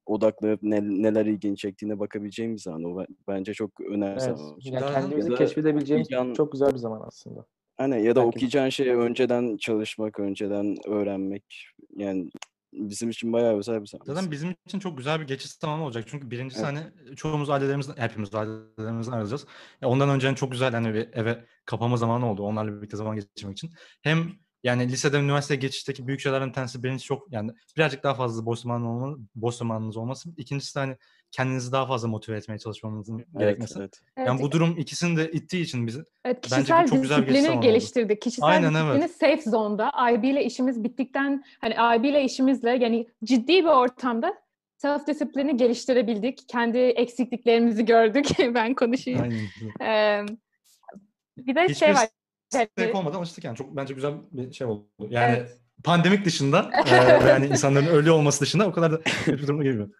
odaklanıp ne, neler ilgini çektiğine bakabileceğin bir zaman. O ben- bence çok önemli Evet. zaman. Yani kendimizi ya keşfedebileceğimiz okuyacağın- çok güzel bir zaman aslında. Hani ya da Belki- okuyacağın şeye önceden çalışmak, önceden öğrenmek yani bizim için bayağı özel bir zaman. Zaten bizim için çok güzel bir geçiş zamanı olacak. Çünkü birincisi Evet. hani çoğumuz ailelerimizden, hepimiz ailelerimizden ayrılacağız. Ya ondan önce hani çok güzel hani bir eve kapama zamanı oldu. Onlarla birlikte zaman geçirmek için. Hem yani liseden üniversiteye geçişteki büyük şeylerden tanesi birincisi çok yani birazcık daha fazla boş zaman olma, boş zamanınız olması. İkincisi de hani kendinizi daha fazla motive etmeye çalışmanızın Evet, gerekmesi. evet. Evet, Yani bu durum ikisini de ittiği için bizi Evet, Bence kişisel bu çok güzel bir disiplini zamanı oldu. geliştirdik. Kişisel Aynen, disiplini evet. safe zone'da IB ile işimiz bittikten hani IB ile işimizle yani ciddi bir ortamda self disiplini geliştirebildik. Kendi eksikliklerimizi gördük. [laughs] ben konuşayım. aynen. Ee, bir de Hiçbir şey var. Zevk olmadan alıştık yani. Çok bence güzel bir şey oldu. Yani Evet. pandemik dışında [laughs] e, yani insanların ölü olması dışında o kadar da bir duruma girmiyor.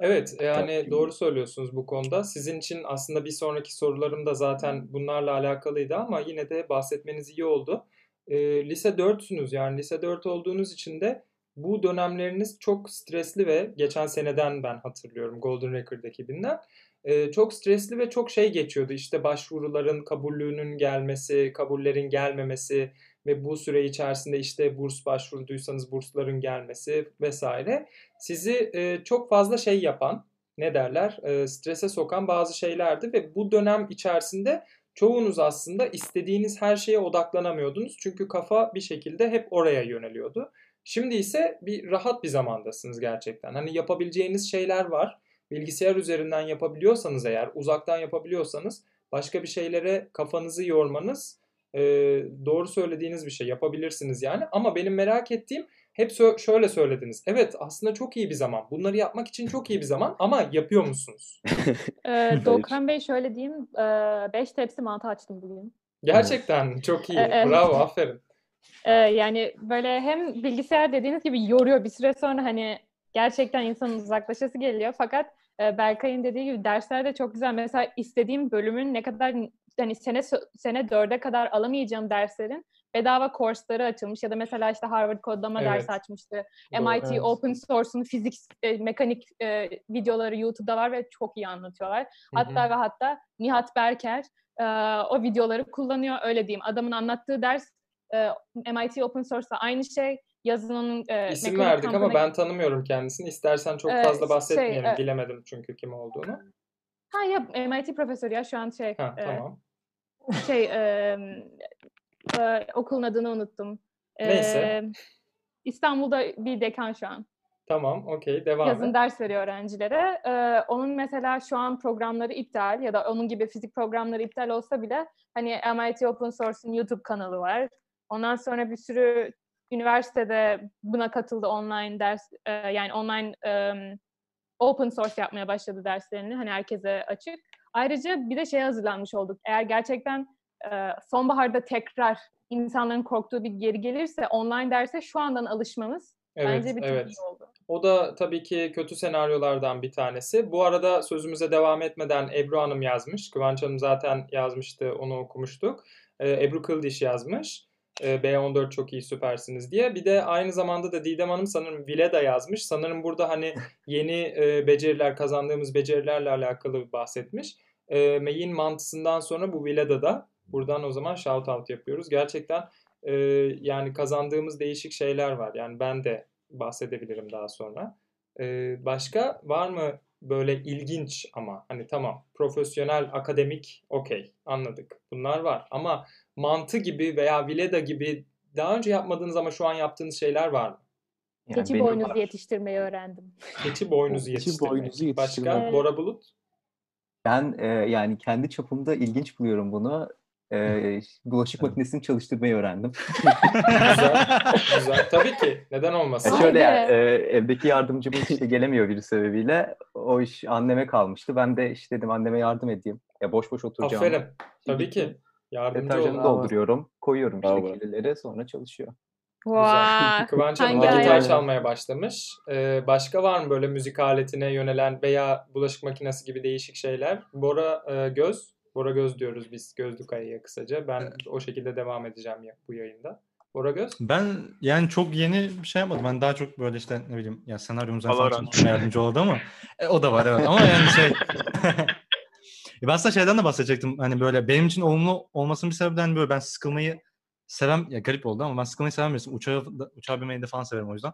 Evet yani Tabii. doğru söylüyorsunuz bu konuda. Sizin için aslında bir sonraki sorularım da zaten bunlarla alakalıydı ama yine de bahsetmeniz iyi oldu. Ee, lise 4'sünüz yani lise 4 olduğunuz için de bu dönemleriniz çok stresli ve geçen seneden ben hatırlıyorum Golden Record ekibinden. Ee, çok stresli ve çok şey geçiyordu. İşte başvuruların kabullüğünün gelmesi, kabullerin gelmemesi ve bu süre içerisinde işte burs başvurduysanız bursların gelmesi vesaire sizi e, çok fazla şey yapan, ne derler, e, strese sokan bazı şeylerdi ve bu dönem içerisinde çoğunuz aslında istediğiniz her şeye odaklanamıyordunuz. Çünkü kafa bir şekilde hep oraya yöneliyordu. Şimdi ise bir rahat bir zamandasınız gerçekten. Hani yapabileceğiniz şeyler var. Bilgisayar üzerinden yapabiliyorsanız eğer, uzaktan yapabiliyorsanız başka bir şeylere kafanızı yormanız e, doğru söylediğiniz bir şey yapabilirsiniz yani. Ama benim merak ettiğim hep sö- şöyle söylediniz. Evet aslında çok iyi bir zaman. Bunları yapmak için çok iyi bir zaman ama yapıyor musunuz? [laughs] Ee, Doğukan Bey şöyle diyeyim. 5 tepsi mantı açtım bugün. Gerçekten çok iyi. E, evet. Bravo aferin. Ee, yani böyle hem bilgisayar dediğiniz gibi yoruyor bir süre sonra hani gerçekten insanın uzaklaşası geliyor. Fakat e, Berkay'ın dediği gibi dersler de çok güzel. Mesela istediğim bölümün ne kadar hani sene sene dörde kadar alamayacağım derslerin bedava kursları açılmış ya da mesela işte Harvard kodlama Evet. dersi açmıştı. Doğru, MIT evet. Open Source'un fizik e, mekanik e, videoları YouTube'da var ve çok iyi anlatıyorlar. Hatta ve hatta Nihat Berker e, o videoları kullanıyor öyle diyeyim. Adamın anlattığı ders e, MIT Open Source'da aynı şey. Yazılımın e, İsim verdik ama kampına- ben tanımıyorum kendisini. İstersen çok fazla şey, bahsetmeyelim. e- Bilemedim çünkü kim olduğunu. Ha ya MIT profesörü ya şu an şey. Ha, e, tamam. Şey e, e, okulun adını unuttum. E, Neyse. İstanbul'da bir dekan şu an. Tamam, okey. Devam Yazın et. ders veriyor öğrencilere. E, onun mesela şu an programları iptal ya da onun gibi fizik programları iptal olsa bile hani MIT Open Source'un YouTube kanalı var. Ondan sonra bir sürü üniversitede buna katıldı online ders e, yani online e, open source yapmaya başladı derslerini hani herkese açık. Ayrıca bir de şey hazırlanmış olduk. Eğer gerçekten e, sonbaharda tekrar insanların korktuğu bir geri gelirse online derse şu andan alışmamız Evet, bence bir evet. iyi oldu. O da tabii ki kötü senaryolardan bir tanesi. Bu arada sözümüze devam etmeden Ebru Hanım yazmış. Kıvanç Hanım zaten yazmıştı, onu okumuştuk. Ee, Ebru Kıldiş yazmış. Ee, B14 çok iyi süpersiniz diye. Bir de aynı zamanda da Didem Hanım sanırım Vileda yazmış. Sanırım burada hani [laughs] yeni e, beceriler, kazandığımız becerilerle alakalı bahsetmiş. E, May'in mantısından sonra bu Vileda da buradan o zaman shout out yapıyoruz. Gerçekten e, yani kazandığımız değişik şeyler var. Yani ben de bahsedebilirim daha sonra. Ee, başka var mı böyle ilginç ama hani tamam profesyonel akademik okey anladık bunlar var ama mantı gibi veya Vileda gibi daha önce yapmadığınız ama şu an yaptığınız şeyler var mı? Yani Keçi boynuzu var. yetiştirmeyi öğrendim. Keçi boynuzu Keçi yetiştirmek. boynuzu Başka yetiştirmek. Bora Bulut? Ben e, yani kendi çapımda ilginç buluyorum bunu. E, bulaşık makinesini çalıştırmayı öğrendim. Güzel. [laughs] Güzel. Tabii ki. Neden olmasın? Vay şöyle yani, e, evdeki yardımcımız işte gelemiyor bir sebebiyle. O iş anneme kalmıştı. Ben de işte dedim anneme yardım edeyim. Ya boş boş oturacağım. Aferin. Tabii ki. Yardımcı Deterjanı olun. Dolduruyorum. Koyuyorum işte Bravo. kirlileri sonra çalışıyor. [laughs] Kıvanç Hanım da gitar çalmaya başlamış. Ee, başka var mı böyle müzik aletine yönelen veya bulaşık makinesi gibi değişik şeyler? Bora e, Göz. Bora Göz diyoruz biz Gözlük Ayı'ya kısaca. Ben o şekilde devam edeceğim ya- bu yayında. Bora Göz. Ben yani çok yeni bir şey yapmadım. Ben daha çok böyle işte ne bileyim ya Valorant. çalışmaya yardımcı oldu ama e, o da var evet. Ama yani şey [laughs] ben aslında şeyden de bahsedecektim. Hani böyle benim için olumlu olmasının bir sebebi de hani böyle ben sıkılmayı seven ya garip oldu ama ben sıkılmayı seven birisiyim. Uçağı, uçağa binmeyi de falan severim o yüzden.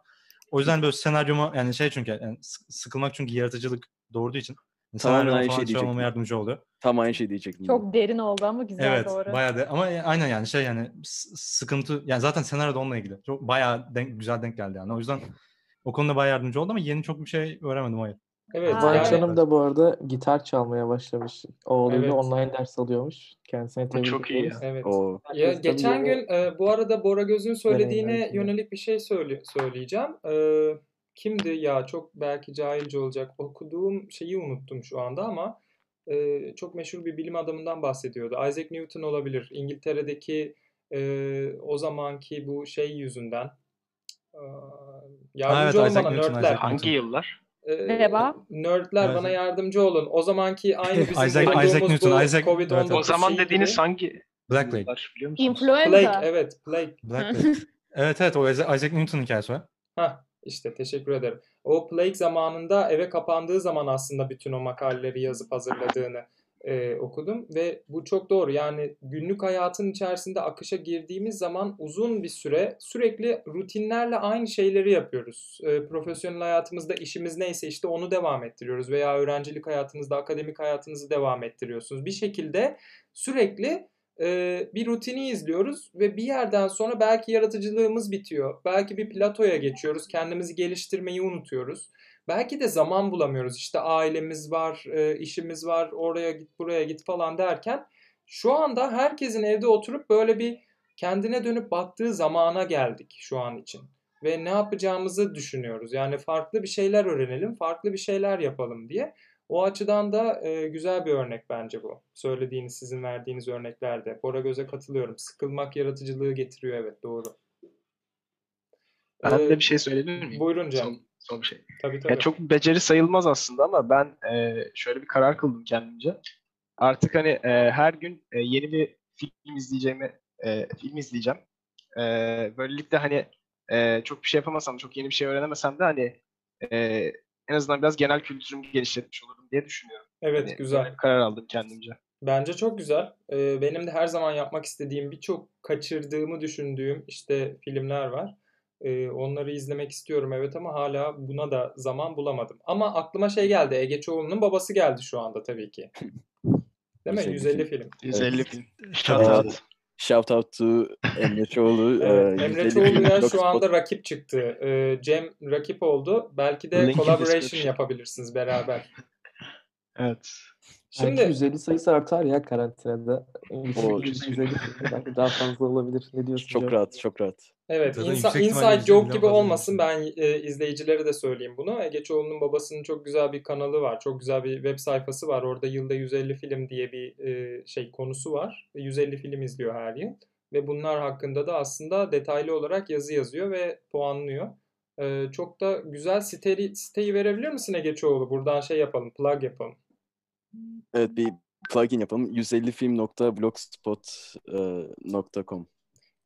O yüzden böyle senaryomu yani şey çünkü yani sık- sıkılmak çünkü yaratıcılık doğurduğu için Tamamen senaryoma aynı falan şey diyecektim. yardımcı oluyor. Tam aynı şey diyecektim. Çok derin oldu ama güzel Evet, doğru. bayağı da ama aynen yani şey yani sıkıntı yani zaten senaryo da onunla ilgili. Çok bayağı denk, güzel denk geldi yani. O yüzden o konuda bayağı yardımcı oldu ama yeni çok bir şey öğrenmedim hayır. Evet. Aa, Kıvanç yani, Hanım da bu arada gitar çalmaya başlamış. Oğluyla Evet. online ders alıyormuş. Kendisine tebrik çok iyi ya. ediyoruz. evet. O Ya geçen gün e, bu arada Bora Göz'ün söylediğine içinde. yönelik bir şey söyle, söyleyeceğim. E, kimdi ya çok belki cahilce olacak. Okuduğum şeyi unuttum şu anda ama e, çok meşhur bir bilim adamından bahsediyordu. Isaac Newton olabilir. İngiltere'deki e, o zamanki bu şey yüzünden e, yardımcı evet, Newton, nerdler. Hangi yıllar? E, Merhaba. Nerdler Evet. bana yardımcı olun. O zamanki aynı [laughs] bizim Isaac- Isaac Newton, Isaac- Covid-19 evet, evet. O zaman dediğiniz gibi. hangi Black Plague. Influenza. Plague evet Plague. Black Plague. [laughs] evet evet o Isaac Newton hikayesi o. Hah işte teşekkür ederim. O Plague zamanında eve kapandığı zaman aslında bütün o makaleleri yazıp hazırladığını e, okudum ve bu çok doğru. Yani günlük hayatın içerisinde akışa girdiğimiz zaman uzun bir süre sürekli rutinlerle aynı şeyleri yapıyoruz. E, profesyonel hayatımızda işimiz neyse işte onu devam ettiriyoruz veya öğrencilik hayatınızda akademik hayatınızı devam ettiriyorsunuz. Bir şekilde sürekli e, bir rutini izliyoruz ve bir yerden sonra belki yaratıcılığımız bitiyor. Belki bir platoya geçiyoruz. Kendimizi geliştirmeyi unutuyoruz. Belki de zaman bulamıyoruz. İşte ailemiz var, e, işimiz var, oraya git, buraya git falan derken şu anda herkesin evde oturup böyle bir kendine dönüp baktığı zamana geldik şu an için. ve ne yapacağımızı düşünüyoruz. Yani farklı bir şeyler öğrenelim, farklı bir şeyler yapalım diye. O açıdan da e, güzel bir örnek bence bu. Söylediğiniz, sizin verdiğiniz örneklerde. Bora Göz'e katılıyorum. Sıkılmak yaratıcılığı getiriyor evet doğru. Ben Ee, de bir şey söyleyebilir miyim? Buyurun Cem. Son, bir şey. Tabii tabii. Ya çok beceri sayılmaz aslında ama ben e, şöyle bir karar kıldım kendimce. Artık hani e, her gün e, yeni bir film izleyeceğimi e, film izleyeceğim. E, böylelikle hani e, çok bir şey yapamasam, çok yeni bir şey öğrenemesem de hani e, en azından biraz genel kültürümü geliştirmiş olurum diye düşünüyorum. Evet Hani güzel. karar aldım kendimce. Bence çok güzel. Ee, benim de her zaman yapmak istediğim birçok kaçırdığımı düşündüğüm işte filmler var. Ee, onları izlemek istiyorum evet ama hala buna da zaman bulamadım. Ama aklıma şey geldi. Ege Çoğun'un babası geldi şu anda tabii ki. [laughs] Değil mi? 150 150 film. 150 film. Shout Evet. out. Shout out to Emre Çoğulu. Evet, Emre 150 Çoğulu'ya film şu anda rakip çıktı. Cem rakip oldu. Belki de Link in collaboration yapabilirsiniz beraber. [laughs] Evet. Şimdi 150 sayısı artar ya karantinada. [laughs] O- 150 [laughs] belki daha fazla olabilir. Ne diyorsun? Çok Cem? rahat, çok rahat. Evet, Zaten insa- inside joke gibi olmasın. Ben e, izleyicilere de söyleyeyim bunu. Ege Çoğulu'nun babasının çok güzel bir kanalı var. Çok güzel bir web sayfası var. Orada yılda 150 film diye bir e, şey konusu var. Ve 150 film izliyor her yıl. Ve bunlar hakkında da aslında detaylı olarak yazı yazıyor ve puanlıyor. E, çok da güzel siteyi, siteyi verebilir misin Ege Çoğulu? Buradan şey yapalım, plug yapalım. Evet bir plugin yapalım. 150film.blogspot.com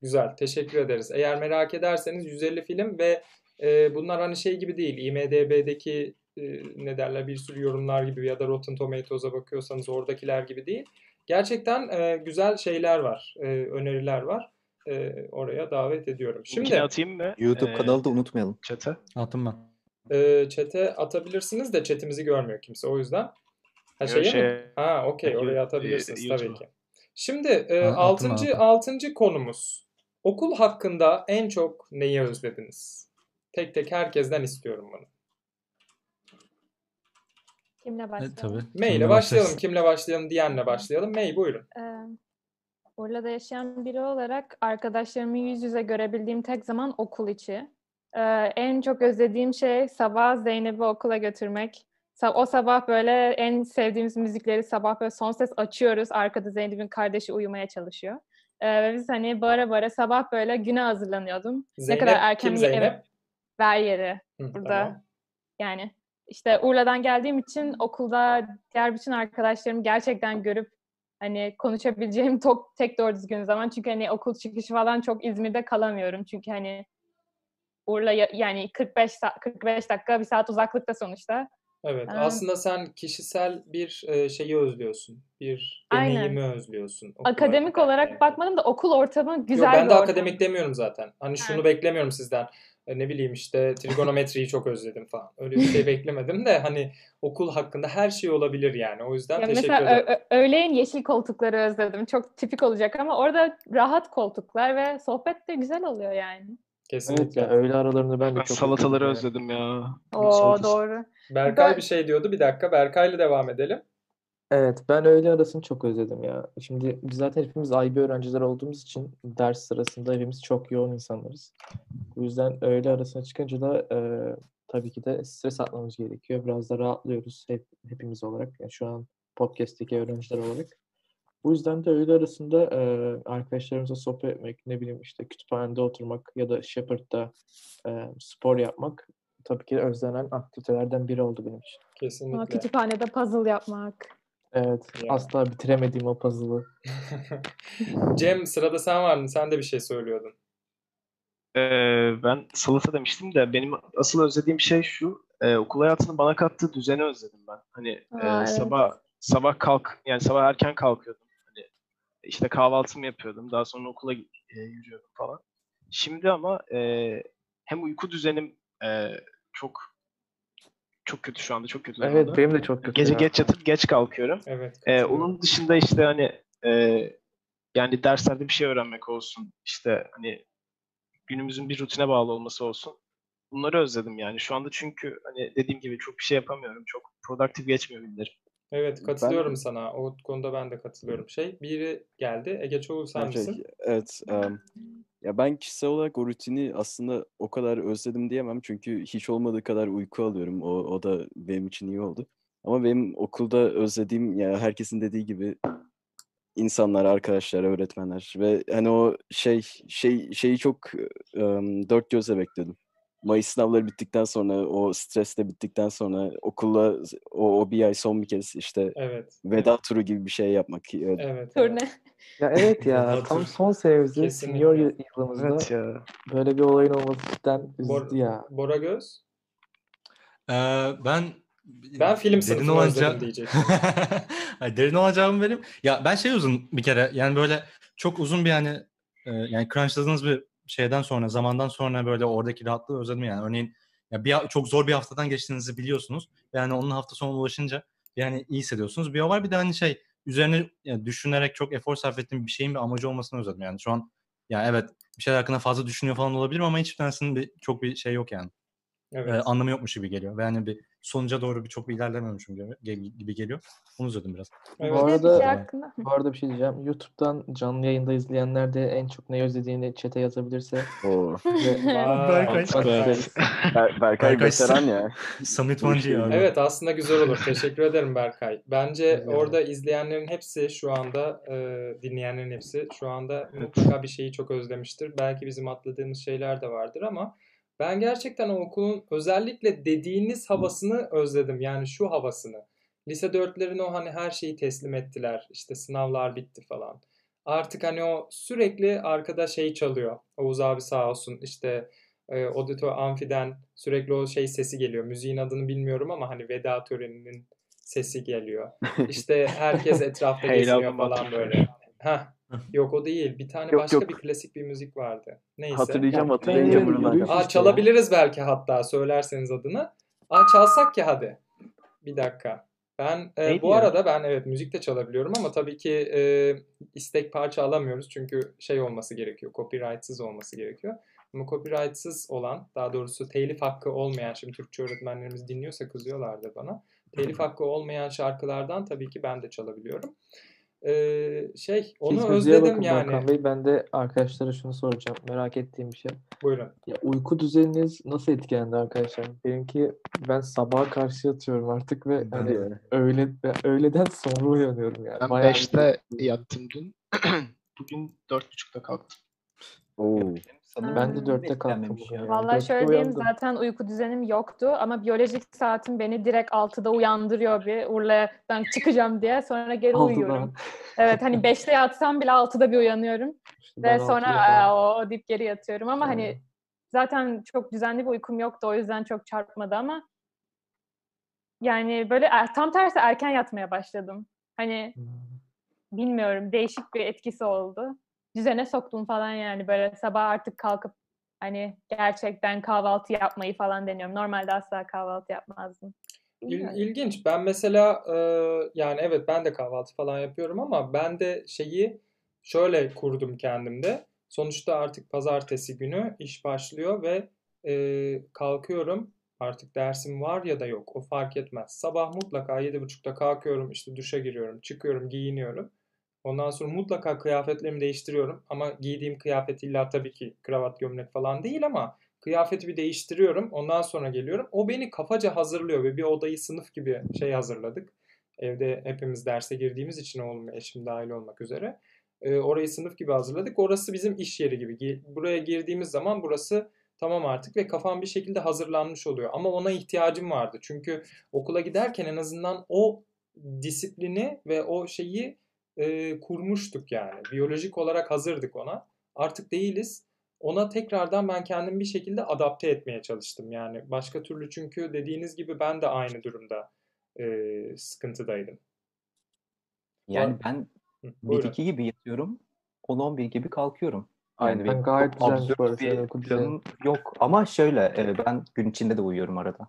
Güzel, teşekkür ederiz. Eğer merak ederseniz 150 film ve e, bunlar hani şey gibi değil. IMDb'deki e, ne derler bir sürü yorumlar gibi ya da Rotten Tomatoes'a bakıyorsanız oradakiler gibi değil. Gerçekten e, güzel şeyler var, e, öneriler var. E, oraya davet ediyorum. Şimdi Şimdi atayım mı? YouTube Ee, kanalı da unutmayalım. Chat'e. Attım ben. e, chat'e atabilirsiniz de chat'imizi görmüyor kimse o yüzden. Ha şeye mi? şey- Ha okey oraya e, atabilirsiniz tabii YouTube'a. ki. Şimdi e, Ha, altıncı, altıncı konumuz. Okul hakkında en çok neyi özlediniz? Tek tek herkesten istiyorum bunu. Kimle Evet, başlayalım? tabii. May ile başlayalım. Kimle başlayalım diyenle başlayalım. May buyurun. Ee, Urla'da yaşayan biri olarak arkadaşlarımı yüz yüze görebildiğim tek zaman okul içi. Ee, en çok özlediğim şey sabah Zeynep'i okula götürmek. O sabah böyle en sevdiğimiz müzikleri sabah böyle son ses açıyoruz. Arkada Zeynep'in kardeşi uyumaya çalışıyor. Ee, ve biz hani bağıra bağıra sabah böyle güne hazırlanıyordum. Zeynep, ne kadar erken kim Zeynep? evet, ver yeri Hı, burada. tamam. Yani işte Urla'dan geldiğim için okulda diğer bütün arkadaşlarımı gerçekten görüp hani konuşabileceğim [laughs] tok, tek doğru düzgün zaman. Çünkü hani okul çıkışı falan çok İzmir'de kalamıyorum. Çünkü hani Urla ya- yani 45 sa- 45 dakika bir saat uzaklıkta sonuçta. Evet. Ha. Aslında sen kişisel bir e, şeyi özlüyorsun. Bir Aynen. deneyimi özlüyorsun. okula Akademik giderken. olarak bakmadım da okul ortamı güzel Yok ben bir de ortam. akademik demiyorum zaten. Hani şunu Ha. beklemiyorum sizden. E, Ne bileyim işte trigonometriyi çok özledim falan. Öyle bir şey [laughs] beklemedim de hani okul hakkında her şey olabilir yani. O yüzden Ya teşekkür mesela ederim. ö- ö- öğleyin yeşil koltukları özledim. Çok tipik olacak ama orada rahat koltuklar ve sohbet de güzel oluyor yani. Kesinlikle. Evet ya öğle aralarını ben de Ben çok salataları özledim ya. özledim ya. Oo Salatası. doğru. Berkay Ben- bir şey diyordu. Bir dakika Berkay'la devam edelim. Evet, ben öğle arasını çok özledim ya. Şimdi biz zaten hepimiz IB öğrenciler olduğumuz için ders sırasında hepimiz çok yoğun insanlarız. Bu yüzden öğle arasına çıkınca da e, tabii ki de stres atmamız gerekiyor. Biraz da rahatlıyoruz hep, hepimiz olarak. Yani şu an podcast'teki öğrenciler olarak. Bu yüzden de öğle arasında e, arkadaşlarımızla sohbet etmek, ne bileyim işte kütüphanede oturmak ya da Shepherd'da e, spor yapmak tabii ki özlenen aktivitelerden biri oldu benim için. Kesinlikle. kütüphanede puzzle yapmak. Evet, Ya. asla bitiremediğim o puzzle'ı. [laughs] Cem sırada sen vardın. Sen de bir şey söylüyordun. Ee, ben salata demiştim de benim asıl özlediğim şey şu. e, okul hayatının bana kattığı düzeni özledim ben. Hani e, Aa, evet. sabah sabah kalk yani sabah erken kalkıyordum. Hani işte kahvaltımı yapıyordum. Daha sonra okula e, yürüyordum falan. Şimdi ama e, hem uyku düzenim e, çok çok kötü şu anda çok kötü Evet, durumda. benim de çok kötü Gece ya. geç yatıp geç kalkıyorum. Evet. Ee, onun dışında işte hani e, yani derslerde bir şey öğrenmek olsun. işte hani günümüzün bir rutine bağlı olması olsun. Bunları özledim yani. Şu anda çünkü hani dediğim gibi çok bir şey yapamıyorum. Çok produktif geçmiyor günlerim. Evet katılıyorum Ben- sana. O konuda ben de katılıyorum. Şey biri geldi. Ege Çoğul sen Şey, misin? evet. em, Ya ben kişisel olarak o rutini aslında o kadar özledim diyemem. Çünkü hiç olmadığı kadar uyku alıyorum. O, o da benim için iyi oldu. Ama benim okulda özlediğim ya herkesin dediği gibi insanlar, arkadaşlar, öğretmenler ve hani o şey şey şeyi çok ım, dört gözle bekledim. Mayıs sınavları bittikten sonra o stres de bittikten sonra okulla o, o bir ay son bir kez işte Evet. veda turu gibi bir şey yapmak. Evet. evet. Turne. [laughs] Ya evet ya tam son senemizde senior yıl- yılımızda Evet ya. böyle bir olayın olması cidden Bor- üzdü ya. Bora Göz. Ee, ben Ben film derin diyecektim. [laughs] Hayır, derin olan cevabımı vereyim. Ya ben şey uzun bir kere yani böyle çok uzun bir yani e, yani crunchladığınız bir şeyden sonra zamandan sonra böyle oradaki rahatlığı özledim yani. Örneğin ya bir çok zor bir haftadan geçtiğinizi biliyorsunuz. Yani onun hafta sonu ulaşınca yani iyi hissediyorsunuz. Bir o var bir de hani şey üzerine yani düşünerek çok efor sarf ettiğim bir şeyin bir amacı olmasını özledim yani. Şu an yani evet bir şeyler hakkında fazla düşünüyor falan olabilirim ama hiçbir tanesinin bir, çok bir şey yok yani. Evet. e, anlamı yokmuş gibi geliyor. Ve yani bir sonuca doğru bir çok bir ilerlememişim gibi, ge- gibi geliyor. Onu üzüldüm biraz. Evet. Bu arada- bir şey. Bu arada bir şey diyeceğim. YouTube'dan canlı yayında izleyenler de en çok ne özlediğini chat'e yazabilirse [laughs] Berkay. Evet. Berkay ya. Samet Bu Vancı ya. Evet aslında güzel olur. Teşekkür ederim Berkay. Bence Güzel. orada izleyenlerin hepsi şu anda e, dinleyenlerin hepsi şu anda mutlaka bir şeyi çok özlemiştir. Belki bizim atladığımız şeyler de vardır ama ben gerçekten o okulun özellikle dediğiniz havasını özledim. Yani şu havasını. Lise dörtlerin o hani her şeyi teslim ettiler. İşte sınavlar bitti falan. Artık hani o sürekli arkada şey çalıyor. Oğuz abi sağ olsun işte e, auditor amfiden sürekli o şey sesi geliyor. Müziğin adını bilmiyorum ama hani veda töreninin sesi geliyor. [laughs] İşte herkes etrafta geziniyor falan böyle. Heh. [laughs] Yok o değil. Bir tane Yok, başka yok. bir klasik bir müzik vardı. Neyse. Hatırlayacağım Ya, hatırlayınca yürüyüş- Aa çalabiliriz belki hatta söylerseniz adını. Aa çalsak ya hadi. Bir dakika. Ben e, Neydi bu ya? arada ben evet müzik de çalabiliyorum ama tabii ki e, istek parça alamıyoruz çünkü şey olması gerekiyor. Copyrightsız olması gerekiyor. Ama copyrightsız olan, daha doğrusu telif hakkı olmayan, şimdi Türkçe öğretmenlerimiz dinliyorsa kızıyorlardı bana. Telif hakkı olmayan şarkılardan tabii ki ben de çalabiliyorum. Ee, şey, onu Siz özledim bakın yani. Hakan Bey. Ben de arkadaşlara şunu soracağım. Merak ettiğim bir şey. Buyurun. Ya uyku düzeniniz nasıl etkilendi arkadaşlar? Benimki ben sabaha karşı yatıyorum artık ve hani de. öğle, ben öğleden sonra uyanıyorum yani. Ben Bayağı 5'te yattım dün. [clears throat] Bugün 4.30'da kalktım. Oo. Sanırım Ben de dörtte kalktım etkilenmemiş bugün ya. ya. Vallahi Dörtte şöyle diyeyim zaten uyku düzenim yoktu ama biyolojik saatim beni direkt 6'da uyandırıyor bir Urla'ya ben çıkacağım diye sonra geri Altıda. uyuyorum. Evet hani 5'te yatsam bile 6'da bir uyanıyorum İşte ve sonra altıda "Aa, falan. o deyip geri yatıyorum ama hani Aynen. zaten çok düzenli bir uykum yoktu o yüzden çok çarpmadı ama yani böyle er- tam tersi erken yatmaya başladım. Hani Hmm. bilmiyorum değişik bir etkisi oldu. Düzene soktum falan yani böyle sabah artık kalkıp hani gerçekten kahvaltı yapmayı falan deniyorum. Normalde asla kahvaltı yapmazdım. İl, ilginç. Ben mesela e, yani evet ben de kahvaltı falan yapıyorum ama ben de şeyi şöyle kurdum kendimde. Sonuçta artık pazartesi günü iş başlıyor ve e, kalkıyorum. Artık dersim var ya da yok. O fark etmez. Sabah mutlaka 7.30'da kalkıyorum. işte duşa giriyorum. Çıkıyorum. Giyiniyorum. Ondan sonra mutlaka kıyafetlerimi değiştiriyorum. Ama giydiğim kıyafet illa tabii ki kravat gömlek falan değil ama kıyafeti bir değiştiriyorum. Ondan sonra geliyorum. O beni kafaca hazırlıyor ve bir odayı sınıf gibi şey hazırladık. Evde hepimiz derse girdiğimiz için ve eşim dahil olmak üzere. Ee, orayı sınıf gibi hazırladık. Orası bizim iş yeri gibi. Gi- Buraya girdiğimiz zaman burası tamam artık ve kafam bir şekilde hazırlanmış oluyor. Ama ona ihtiyacım vardı. Çünkü okula giderken en azından o disiplini ve o şeyi e, kurmuştuk yani. Biyolojik olarak hazırdık ona. Artık değiliz. Ona tekrardan ben kendimi bir şekilde adapte etmeye çalıştım. Yani başka türlü çünkü dediğiniz gibi ben de aynı durumda e, sıkıntıdaydım. Yani ben Hı, buyurun. 1-2 gibi yatıyorum. 10-11 gibi kalkıyorum. Yani Aynen. benim Gayet çok güzelmiş absürt bir düzenin. planım yok. Ama şöyle e, ben gün içinde de uyuyorum arada.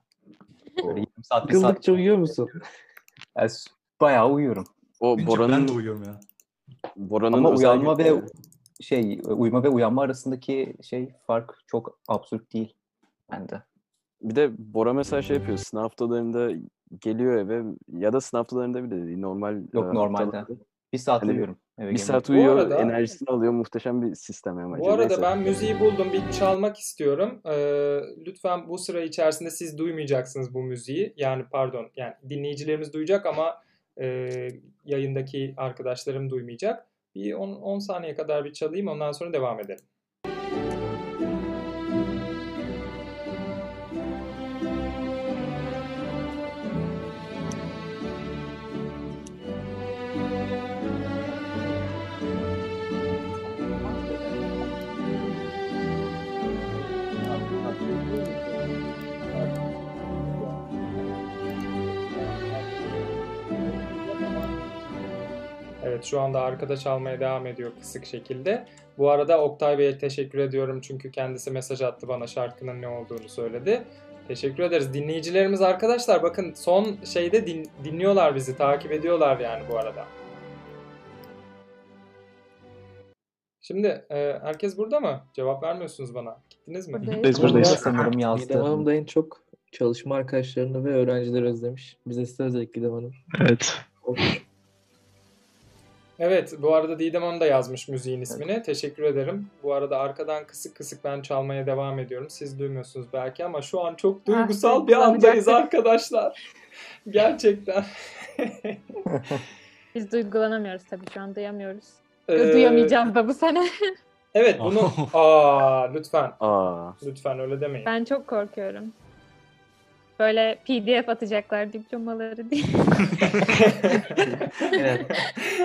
Böyle saat, bir saat. Uyuyor musun? Yani bayağı uyuyorum. O Bence ben de Bora'nın uyuyorum ya. Bora'nın Ama uyanma ve şey uyuma ve uyanma arasındaki şey fark çok absürt değil bende. Bir de Bora mesela şey yapıyor. Sınav haftalarında geliyor eve ya da sınav haftalarında bile değil. Normal Yok, e, normalde. haftalarda Bir saat Hani uyuyorum. Eve Bir saat Bu uyuyor, arada- enerjisini alıyor. Muhteşem bir sistem yani. Bu arada Neyse. ben müziği buldum. Bir çalmak istiyorum. Ee, lütfen bu sıra içerisinde siz duymayacaksınız bu müziği. Yani pardon, yani dinleyicilerimiz duyacak ama e, yayındaki arkadaşlarım duymayacak. Bir 10, 10 saniye kadar bir çalayım ondan sonra devam edelim. Evet şu anda arkada çalmaya devam ediyor kısık şekilde. Bu arada Oktay Bey'e teşekkür ediyorum çünkü kendisi mesaj attı bana şarkının ne olduğunu söyledi. Teşekkür ederiz. Dinleyicilerimiz arkadaşlar bakın son şeyde din- dinliyorlar bizi, takip ediyorlar yani bu arada. Şimdi e, herkes burada mı? Cevap vermiyorsunuz bana. Gittiniz mi? Biz Burada buradayız. sanırım yazdı. Midem Hanım da en çok çalışma arkadaşlarını ve öğrencileri özlemiş. Bize size özellikle Midem Hanım. Evet. Evet, bu arada Didem Hanım da yazmış müziğin ismini. Teşekkür ederim. Bu arada arkadan kısık kısık ben çalmaya devam ediyorum. Siz duymuyorsunuz belki ama şu an çok duygusal Ah, bir andayız arkadaşlar. [laughs] Gerçekten. Biz duygulanamıyoruz tabii şu an duyamıyoruz. Ee, Duyamayacağız da bu sene. Evet, bunu... [laughs] Aa, lütfen. Aa, Lütfen öyle demeyin. ben çok korkuyorum. Böyle PDF atacaklar diplomaları diye. [laughs] Evet.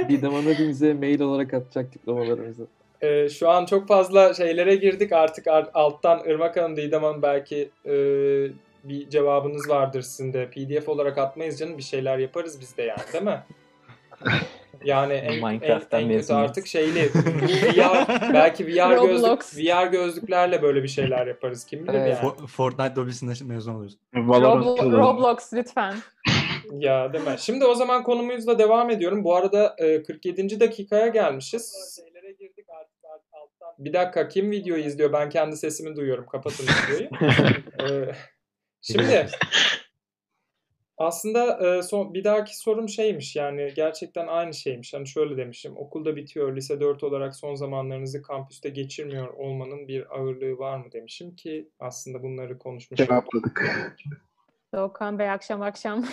Didem bize mail olarak atacak diplomalarımızı. Ee, şu an çok fazla şeylere girdik. Artık ar- alttan Irmak Hanım, Didem Hanım belki e, bir cevabınız vardır sizin de. PDF olarak atmayız canım. Bir şeyler yaparız biz de yani değil mi? [laughs] Yani en, en, Minecraft'tan en kötü mezuniyet. artık şeyli VR, [laughs] belki VR, gözlük. VR gözlüklerle böyle bir şeyler yaparız. Kim bilir Evet. yani. For- Fortnite lobisinde mezun oluyoruz. Valorant Roblo-. Roblox lütfen. [laughs] Ya mi? Şimdi o zaman konumuzla devam ediyorum. Bu arada e, 47. dakikaya gelmişiz. Bir dakika kim videoyu izliyor? Ben kendi sesimi duyuyorum. Kapatın videoyu. Ee, [laughs] şimdi aslında e, son, bir dahaki sorum şeymiş yani gerçekten aynı şeymiş. Hani şöyle demişim. Okulda bitiyor. Lise 4 olarak son zamanlarınızı kampüste geçirmiyor olmanın bir ağırlığı var mı demişim ki aslında bunları konuşmuş. olduk. Cevapladık. Doğukan Bey akşam akşam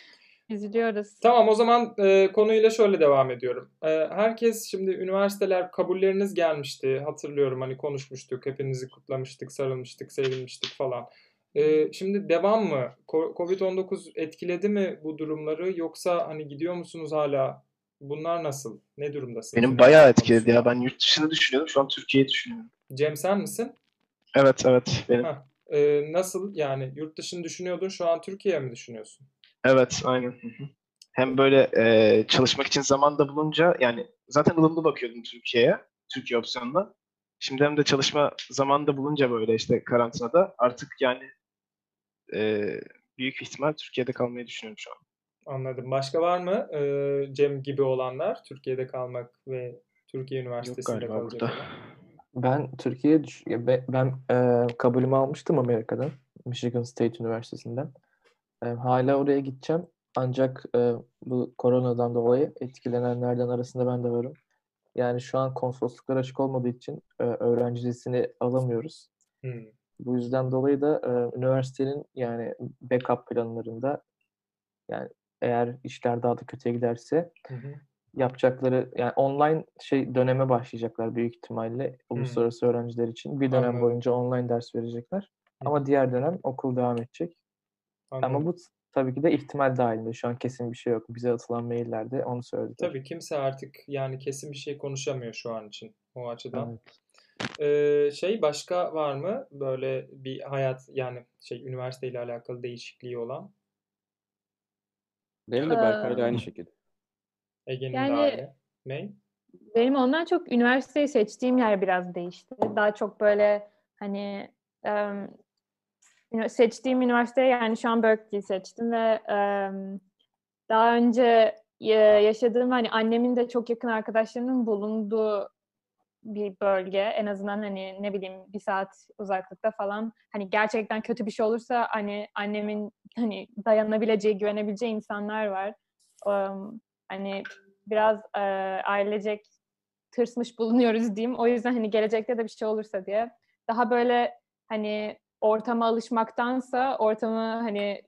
[laughs] üzülüyoruz. Tamam o zaman e, konuyla şöyle devam ediyorum. E, herkes şimdi üniversiteler kabulleriniz gelmişti. Hatırlıyorum hani konuşmuştuk. Hepinizi kutlamıştık, sarılmıştık, sevilmiştik falan. E, şimdi devam mı? Ko- Covid-19 etkiledi mi bu durumları yoksa hani gidiyor musunuz hala? Bunlar nasıl? Ne durumdasınız? Benim bayağı etkiledi ya. Ben yurt dışını düşünüyordum. Şu an Türkiye'yi düşünüyorum. Cem sen misin? Evet evet. Benim. Heh. E, nasıl yani yurt dışını düşünüyordun şu an Türkiye mi düşünüyorsun? Evet aynen. Hı hı. Hem böyle e, çalışmak için zaman da bulunca yani zaten ılımlı bakıyordum Türkiye'ye. Türkiye opsiyonuna. Şimdi hem de çalışma zamanı da bulunca böyle işte karantinada artık yani e, büyük ihtimal Türkiye'de kalmayı düşünüyorum şu an. Anladım. Başka var mı e, Cem gibi olanlar Türkiye'de kalmak ve Türkiye Üniversitesi'nde kalacak burada. Ben Türkiye'ye düş- ben e, kabulümü almıştım Amerika'dan. Michigan State Üniversitesi'nden. E, hala oraya gideceğim. Ancak e, bu koronadan dolayı etkilenenlerden arasında ben de varım. Yani şu an konsolosluklar açık olmadığı için e, öğrenci listesini alamıyoruz. Hmm. Bu yüzden dolayı da e, üniversitenin yani backup planlarında yani eğer işler daha da kötüye giderse Hı hı. yapacakları yani online şey döneme başlayacaklar büyük ihtimalle uluslararası öğrenciler için. Bir dönem Anladım. boyunca online ders verecekler. Hı. Ama diğer dönem okul devam edecek. Anladım. Ama bu tabii ki de ihtimal dahilinde. Şu an kesin bir şey yok. Bize atılan maillerde onu söylediler. Tabii kimse artık yani kesin bir şey konuşamıyor şu an için o açıdan. Evet. Ee, şey başka var mı böyle bir hayat yani şey üniversiteyle alakalı değişikliği olan benim de Berkay'la aynı şekilde. Ege'nin Yani- de aile? May? Benim ondan çok üniversiteyi seçtiğim yer biraz değişti. Daha çok böyle hani ünü- seçtiğim üniversite yani şu an Berkeley seçtim ve em, daha önce ya- yaşadığım hani annemin de çok yakın arkadaşlarının bulunduğu bir bölge. En azından hani ne bileyim bir saat uzaklıkta falan. Hani gerçekten kötü bir şey olursa hani annemin hani dayanabileceği, güvenebileceği insanlar var. Em, hani biraz e, ailecek tırsmış bulunuyoruz diyeyim. O yüzden hani gelecekte de bir şey olursa diye daha böyle hani ortama alışmaktansa ortamı hani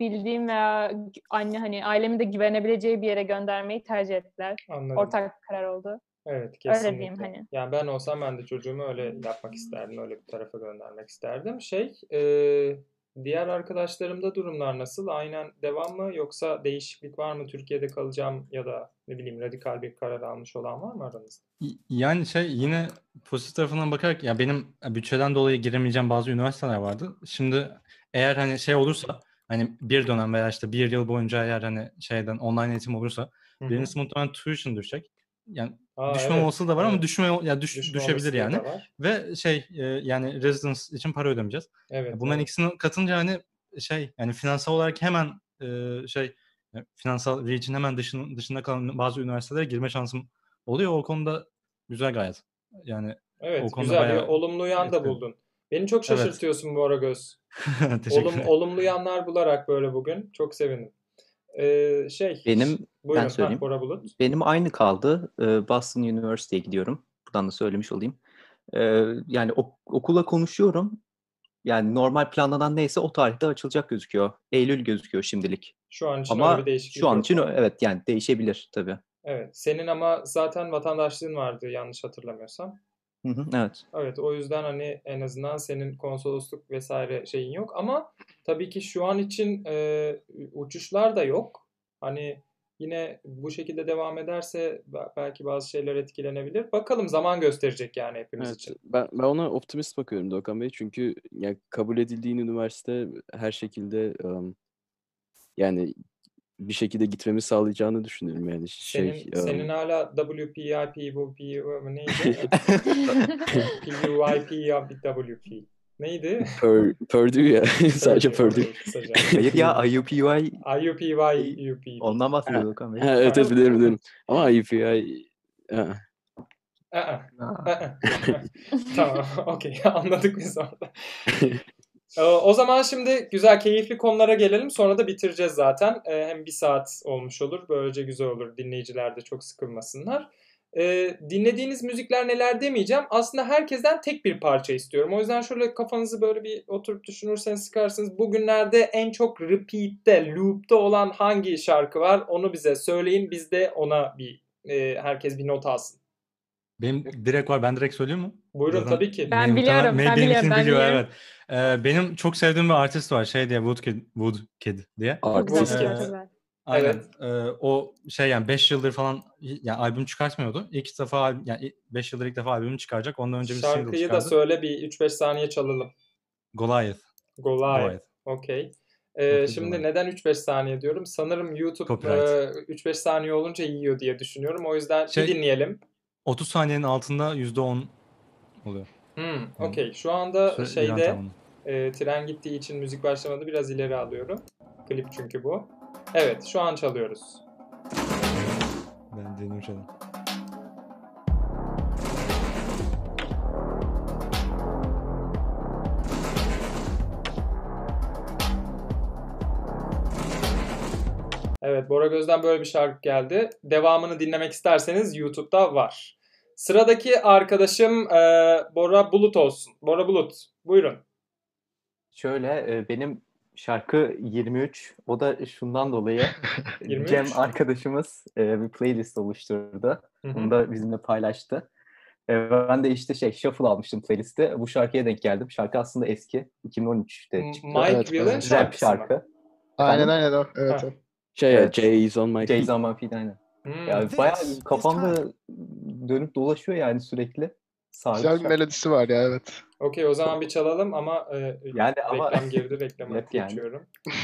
bildiğim veya anne hani ailemin de güvenebileceği bir yere göndermeyi tercih ettiler. Anladım. Ortak karar oldu. Evet Öyle kesinlikle. diyeyim hani. Yani ben olsam ben de çocuğumu öyle yapmak isterdim. Öyle bir tarafa göndermek isterdim. Şey, e, diğer arkadaşlarımda durumlar nasıl? Aynen devam mı yoksa değişiklik var mı? Türkiye'de kalacağım ya da ne bileyim radikal bir karar almış olan var mı aranızda? Yani şey yine pozitif tarafından bakarak ya benim bütçeden dolayı giremeyeceğim bazı üniversiteler vardı. Şimdi eğer hani şey olursa hani bir dönem veya işte bir yıl boyunca eğer hani şeyden online eğitim olursa Hı hı. birincisi muhtemelen tuition düşecek. Yani Aa, düşme evet, olasılığı da var ama evet. düşme ya düş, Düşme düşebilir yani. Ve şey e, yani residence için para ödemeyeceğiz. Evet. Bunların evet. ikisini katınca hani şey yani finansal olarak hemen e, şey e, finansal reach'in hemen dışın, dışında kalan bazı üniversitelere girme şansım oluyor. O konuda güzel gayet. Yani Evet, o konuda güzel bir olumlu yan da buldun. Beni çok Evet. şaşırtıyorsun bu ara göz. [laughs] teşekkür Olum, ederim. olumlu yanlar bularak böyle bugün. Çok sevindim. Ee, şey, Benim buyurun. ben Ha, söyleyeyim. Bulut. Benim aynı kaldı. Ee, Boston University'ye gidiyorum. Buradan da söylemiş olayım. Ee, yani ok- okula konuşuyorum. Yani normal planlanan neyse o tarihte açılacak gözüküyor. Eylül gözüküyor şimdilik. Şu an için Ama bir değişiklik şu an yok için ö- evet yani değişebilir tabii. Evet. Senin ama zaten vatandaşlığın vardı yanlış hatırlamıyorsam. Hı hı, evet. Evet o yüzden hani en azından senin konsolosluk vesaire şeyin yok ama tabii ki şu an için e, uçuşlar da yok. Hani yine bu şekilde devam ederse be- belki bazı şeyler etkilenebilir. Bakalım zaman gösterecek yani hepimiz Evet, için. ben, ben ona optimist bakıyorum Doğukan Bey. Çünkü yani kabul edildiğin üniversite her şekilde um, yani bir şekilde gitmemi sağlayacağını düşünüyorum yani Senin şey senin um, hala WPI, PVP neydi? [laughs] [laughs] PUI, PWP. Neydi? Pur- Purdue ya [laughs] [laughs] sadece Purdue. Hayır ya IUPUI IUPUI, UP. ondan bahsediyor Okan Bey. Ha, evet evet biliyorum biliyorum. Ama IUPI ha, aa. [laughs] Tamam, okey. Anladık biz orada. O zaman şimdi güzel, keyifli konulara gelelim. Sonra da bitireceğiz zaten. Ee, Hem bir saat olmuş olur. Böylece güzel olur. Dinleyiciler de çok sıkılmasınlar. Ee, dinlediğiniz müzikler neler demeyeceğim. Aslında herkesten tek bir parça istiyorum. O yüzden şöyle kafanızı böyle bir oturup düşünürseniz sıkarsınız. Bugünlerde en çok repeat'te, loop'ta olan hangi şarkı var? Onu bize söyleyin. Biz de ona bir e, herkes bir not alsın. Benim direkt var. Ben direkt söyleyeyim mi? Buyurun Zaten tabii ki. Ben Benim biliyorum, ben biliyorum, ben biliyor, biliyorum. evet. Ee, benim çok sevdiğim bir artist var. Şey diye Woodkid, Woodkid diye. Artist. Ee. Aynen. Evet. Ee, o şey yani 5 yıldır falan yani albüm çıkartmıyordu. İlk defa yani 5 yıldır ilk defa albüm çıkaracak. Ondan önce bir single Şarkıyı da çıkardı. söyle bir 3-5 saniye çalalım. Goliath. Goliath. Goliath. Okey. Ee, şimdi neden 3-5 saniye diyorum? Sanırım YouTube Copyright. e, 3-5 saniye olunca yiyor diye düşünüyorum. O yüzden Şey- bir dinleyelim. 30 saniyenin altında %10 oluyor. Hmm, okey. Şu anda Süre- şeyde e, tren gittiği için müzik başlamadı. Biraz ileri alıyorum. Klip çünkü bu. Evet, şu an çalıyoruz. Ben dinliyorum şu an. Evet, Bora Göz'den böyle bir şarkı geldi. Devamını dinlemek isterseniz YouTube'da var. Sıradaki arkadaşım e, Bora Bulut olsun. Bora Bulut, buyurun. Şöyle e, benim şarkı 23. O da şundan dolayı [laughs] 23? Cem arkadaşımız e, bir playlist oluşturdu. Bunu da bizimle paylaştı. E, Ben de işte şey Shuffle almıştım playlistte. Bu şarkıya denk geldim. Şarkı aslında eski. 2013'te M- çıktı. Mike Evet, Will'in evet. Şarkısı mı? şarkı. Aynen aynen. Evet. Ha. evet. Şey Evet. Jay is on my feet. Aynen. Hmm. Yani bayağı kafamda dönüp dolaşıyor yani sürekli. Sardı Güzel bir şarkı. melodisi var ya evet. Okey o zaman bir çalalım ama e, Yani ama- reklam [laughs] girdi reklama Rap yani.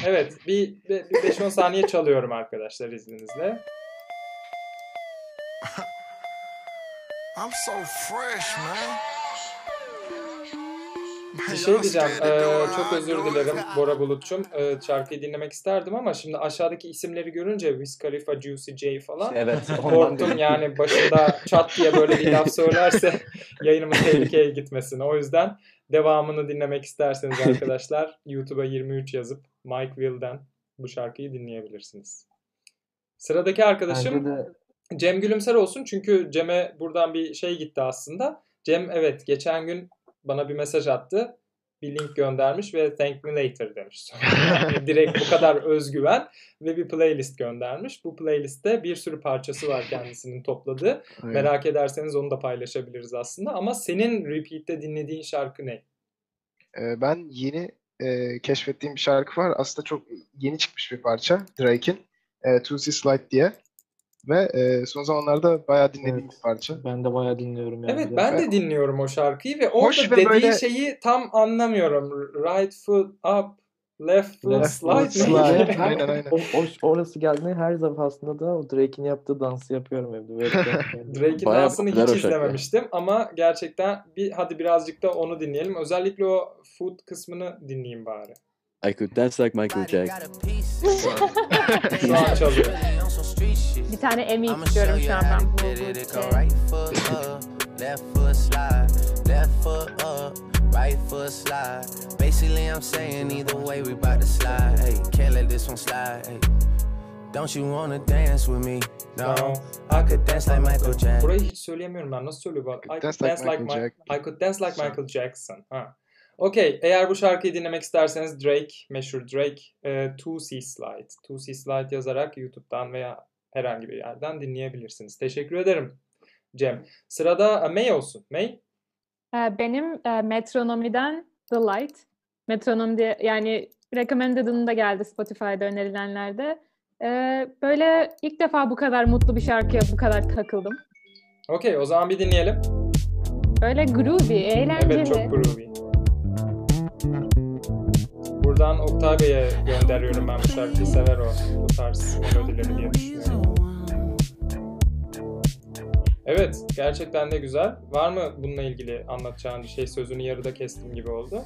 Evet bir, bir 5-10 saniye çalıyorum arkadaşlar izninizle. I'm so fresh, man. Bir şey diyeceğim. eee, çok özür dilerim Bora Bulut'cum. Eee, şarkıyı dinlemek isterdim ama şimdi aşağıdaki isimleri görünce Wiz Khalifa, Juicy J falan Evet. ondan korktum yani başında çat diye böyle bir laf söylerse [laughs] yayınımın tehlikeye gitmesini. O yüzden devamını dinlemek isterseniz arkadaşlar YouTube'a 23 yazıp Mike Will'den bu şarkıyı dinleyebilirsiniz. Sıradaki arkadaşım de Cem Gülümser olsun çünkü Cem'e buradan bir şey gitti aslında. Cem evet geçen gün bana bir mesaj attı. Bir link göndermiş ve thank me later demiş. [laughs] Yani direkt bu kadar özgüven ve bir playlist göndermiş. Bu playlistte bir sürü parçası var kendisinin topladığı. Evet. Merak ederseniz onu da paylaşabiliriz aslında. Ama senin repeat'te dinlediğin şarkı ne? Ee, ben yeni e, keşfettiğim bir şarkı var. Aslında çok yeni çıkmış bir parça. Drake'in. E, Tuesday Slide diye. Ve e, son zamanlarda bayağı dinlediğim Evet. bir parça. Ben de bayağı dinliyorum yani. Evet ben de dinliyorum o şarkıyı ve orada Hoş ve dediği böyle- şeyi tam anlamıyorum. Right foot up, left foot Left slide. slide. [laughs] Aynen, aynen. O, o- orası geldiğinde her defasında da o Drake'in yaptığı dansı yapıyorum evde. Böyle [laughs] Drake'in Bayağı dansını hiç şarkı. izlememiştim ama gerçekten bir hadi birazcık da onu dinleyelim. Özellikle o foot kısmını dinleyeyim bari. I could dance like Michael Jackson. [laughs] Şu an çalıyor. Bir tane Emmy istiyorum şu an ben bu, bu şey. Right foot up, left foot slide, left foot up, right foot slide. Basically, I'm saying either way we bout to slide. Hey, can't let this one slide. Hey, don't you wanna dance with me? No, No, I could dance like Michael Jackson. Burayı hiç söyleyemiyorum ben. Nasıl söylüyor bu? I could dance like, Michael Mi- I could dance like Michael Jackson. Ha. Okey. Eğer bu şarkıyı dinlemek isterseniz Drake, meşhur Drake, e, 2C Slide. 2C Slide yazarak YouTube'dan veya herhangi bir yerden dinleyebilirsiniz. Teşekkür ederim Cem. Sırada e, May olsun. May? Ee, Benim e, Metronomi'den The Light. Metronom diye yani Recommended'ın da geldi Spotify'da önerilenlerde. Böyle ilk defa bu kadar mutlu bir şarkıya bu kadar takıldım. Okey o zaman bir dinleyelim. Böyle groovy, eğlenceli. Evet çok groovy. Buradan Oktay Bey'e gönderiyorum ben bu şarkıyı sever o. Bu tarz melodileri diye düşünüyorum. Evet gerçekten de güzel. Var mı bununla ilgili anlatacağın bir şey? Sözünü yarıda kestim gibi oldu.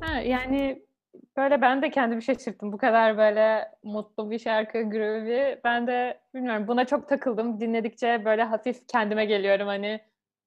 Ha, yani böyle ben de kendimi şaşırttım. Bu kadar böyle mutlu bir şarkı, groovy. Ben de bilmiyorum buna çok takıldım. Dinledikçe böyle hafif kendime geliyorum hani.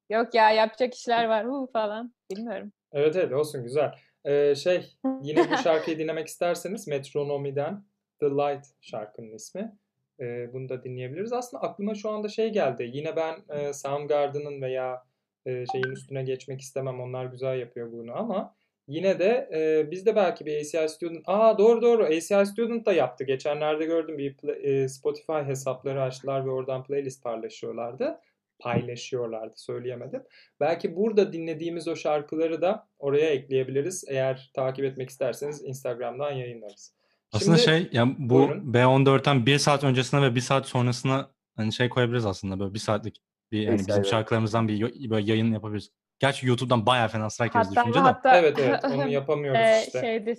Yok ya yapacak işler var hu falan. Bilmiyorum. Evet evet olsun güzel. Ee, şey yine bu [laughs] şarkıyı dinlemek isterseniz Metronomi'den The Light şarkının ismi. Ee, bunu da dinleyebiliriz. Aslında aklıma şu anda şey geldi. Yine ben e, Soundgarden'ın veya e, şeyin üstüne geçmek istemem. Onlar güzel yapıyor bunu ama yine de e, biz de belki bir ACI Student... Aa doğru doğru ACI Student da yaptı. Geçenlerde gördüm bir pla- e, Spotify hesapları açtılar ve oradan playlist paylaşıyorlardı. Paylaşıyorlardı söyleyemedim. Belki burada dinlediğimiz o şarkıları da oraya ekleyebiliriz. Eğer takip etmek isterseniz Instagram'dan yayınlarız. Aslında Şimdi- şey ya bu Buyurun. B14'ten bir saat öncesine ve bir saat sonrasına hani şey koyabiliriz aslında böyle bir saatlik bir yani bizim şarkılarımızdan bir böyle yayın yapabiliriz. Gerçi YouTube'dan bayağı fena strike Hatta düşünce de. hatta Evet evet onu [laughs] yapamıyoruz işte. şeyde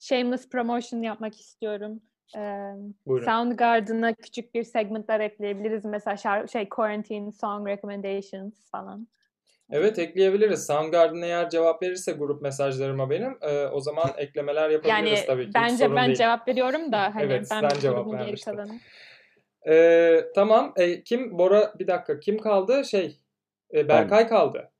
shameless promotion yapmak istiyorum. Ee, Buyurun. Soundgarden'a küçük bir segmentler ekleyebiliriz. Mesela şar- şey quarantine song recommendations falan. Evet ekleyebiliriz. Soundgarden eğer cevap verirse grup mesajlarıma benim e, o zaman [laughs] eklemeler yapabiliriz Yani tabii ki. Bence sorun ben değil. cevap veriyorum da hani Evet, ben, sen cevap vermiştin. E, tamam. E, kim? Bora bir dakika. Kim kaldı? Şey e, Berkay kaldı.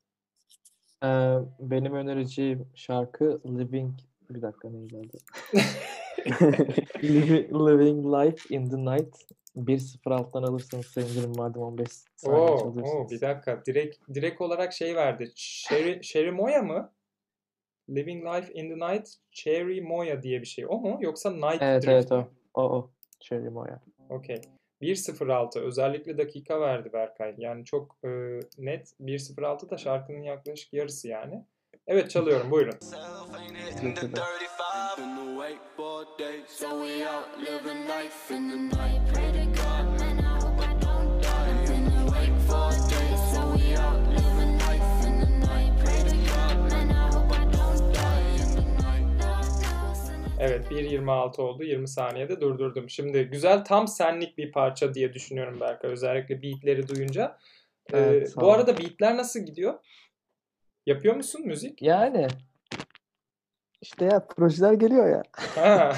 Ee, benim önereceğim şarkı Living bir dakika neydi adı? [laughs] [laughs] Living, Life in the Night 1-0 alttan alırsanız sevinirim madem 15 saniye Oo, oo, bir dakika. Direkt direkt olarak şey verdi. Sherry, Sherry Moya mı? Living Life in the Night Cherry Moya diye bir şey. O mu? Yoksa Night Evet Drift evet o. O o. Cherry Moya. Okey. 1.06 özellikle dakika verdi Berkay. Yani çok e, net. 1.06 da şarkının yaklaşık yarısı yani. Evet çalıyorum buyurun. Evet 1.26 oldu. 20 saniyede durdurdum. Şimdi güzel tam senlik bir parça diye düşünüyorum Berkay. Özellikle beatleri duyunca. E, Evet, sağ bu arada beatler nasıl gidiyor? Yapıyor musun müzik? Yani işte ya projeler geliyor ya. Ha.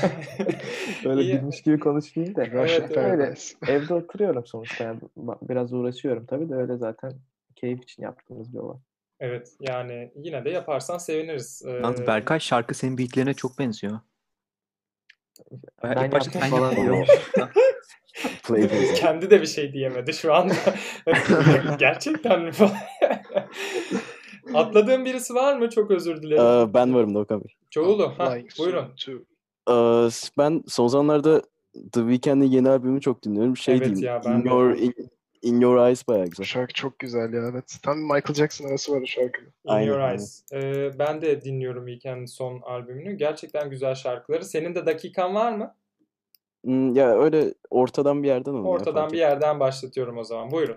[laughs] Böyle İyi. bilmiş gibi konuşmayayım da. Evet, evet. Öyle evde oturuyorum sonuçta. Yani biraz uğraşıyorum tabii de öyle zaten keyif için yaptığımız bir olay. Evet yani yine de yaparsan seviniriz. Ee, Yalnız Berkay şarkı senin beatlerine çok benziyor. Ben ilk başta falan yapıyordun. [laughs] diyor. Kendi de bir şey diyemedi şu anda. [laughs] Gerçekten mi falan. Atladığım birisi var mı? Çok özür dilerim. Aa, ben varım Doğukan Bey. Çoğulu. Ha, buyurun. Aa, ben son zamanlarda The Weeknd'in yeni albümünü çok dinliyorum. Şey Evet diyeyim. ya, ben in, your, in, in Your Eyes bayağı güzel. şarkı çok güzel ya evet. Tam Michael Jackson arası var o şarkının. In Aynen, Your. Eyes. Ee, ben de dinliyorum Weekend'in son albümünü. Gerçekten güzel şarkıları. Senin de dakikan var mı? Hmm, ya öyle ortadan bir yerden alıyor. Ortadan bir yerden başlatıyorum o zaman. Buyurun.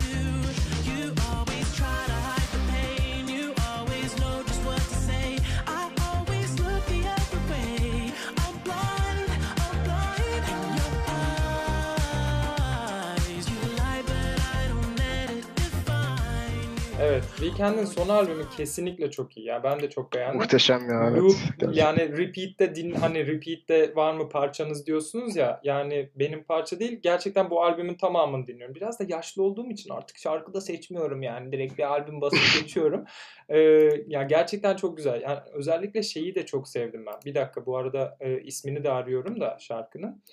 Evet, Weekend'in son albümü kesinlikle çok iyi. Ya ben de çok beğendim. Muhteşem ya evet. Loop, Gerçekten. yani repeat'te din hani repeat'te var mı parçanız diyorsunuz ya. Yani benim parça değil. Gerçekten bu albümün tamamını dinliyorum. Biraz da yaşlı olduğum için artık şarkı da seçmiyorum yani. Direkt bir albüm basıp [laughs] geçiyorum. Ee, ya gerçekten çok güzel. Yani özellikle şeyi de çok sevdim ben. Bir dakika bu arada e, ismini de arıyorum da şarkının.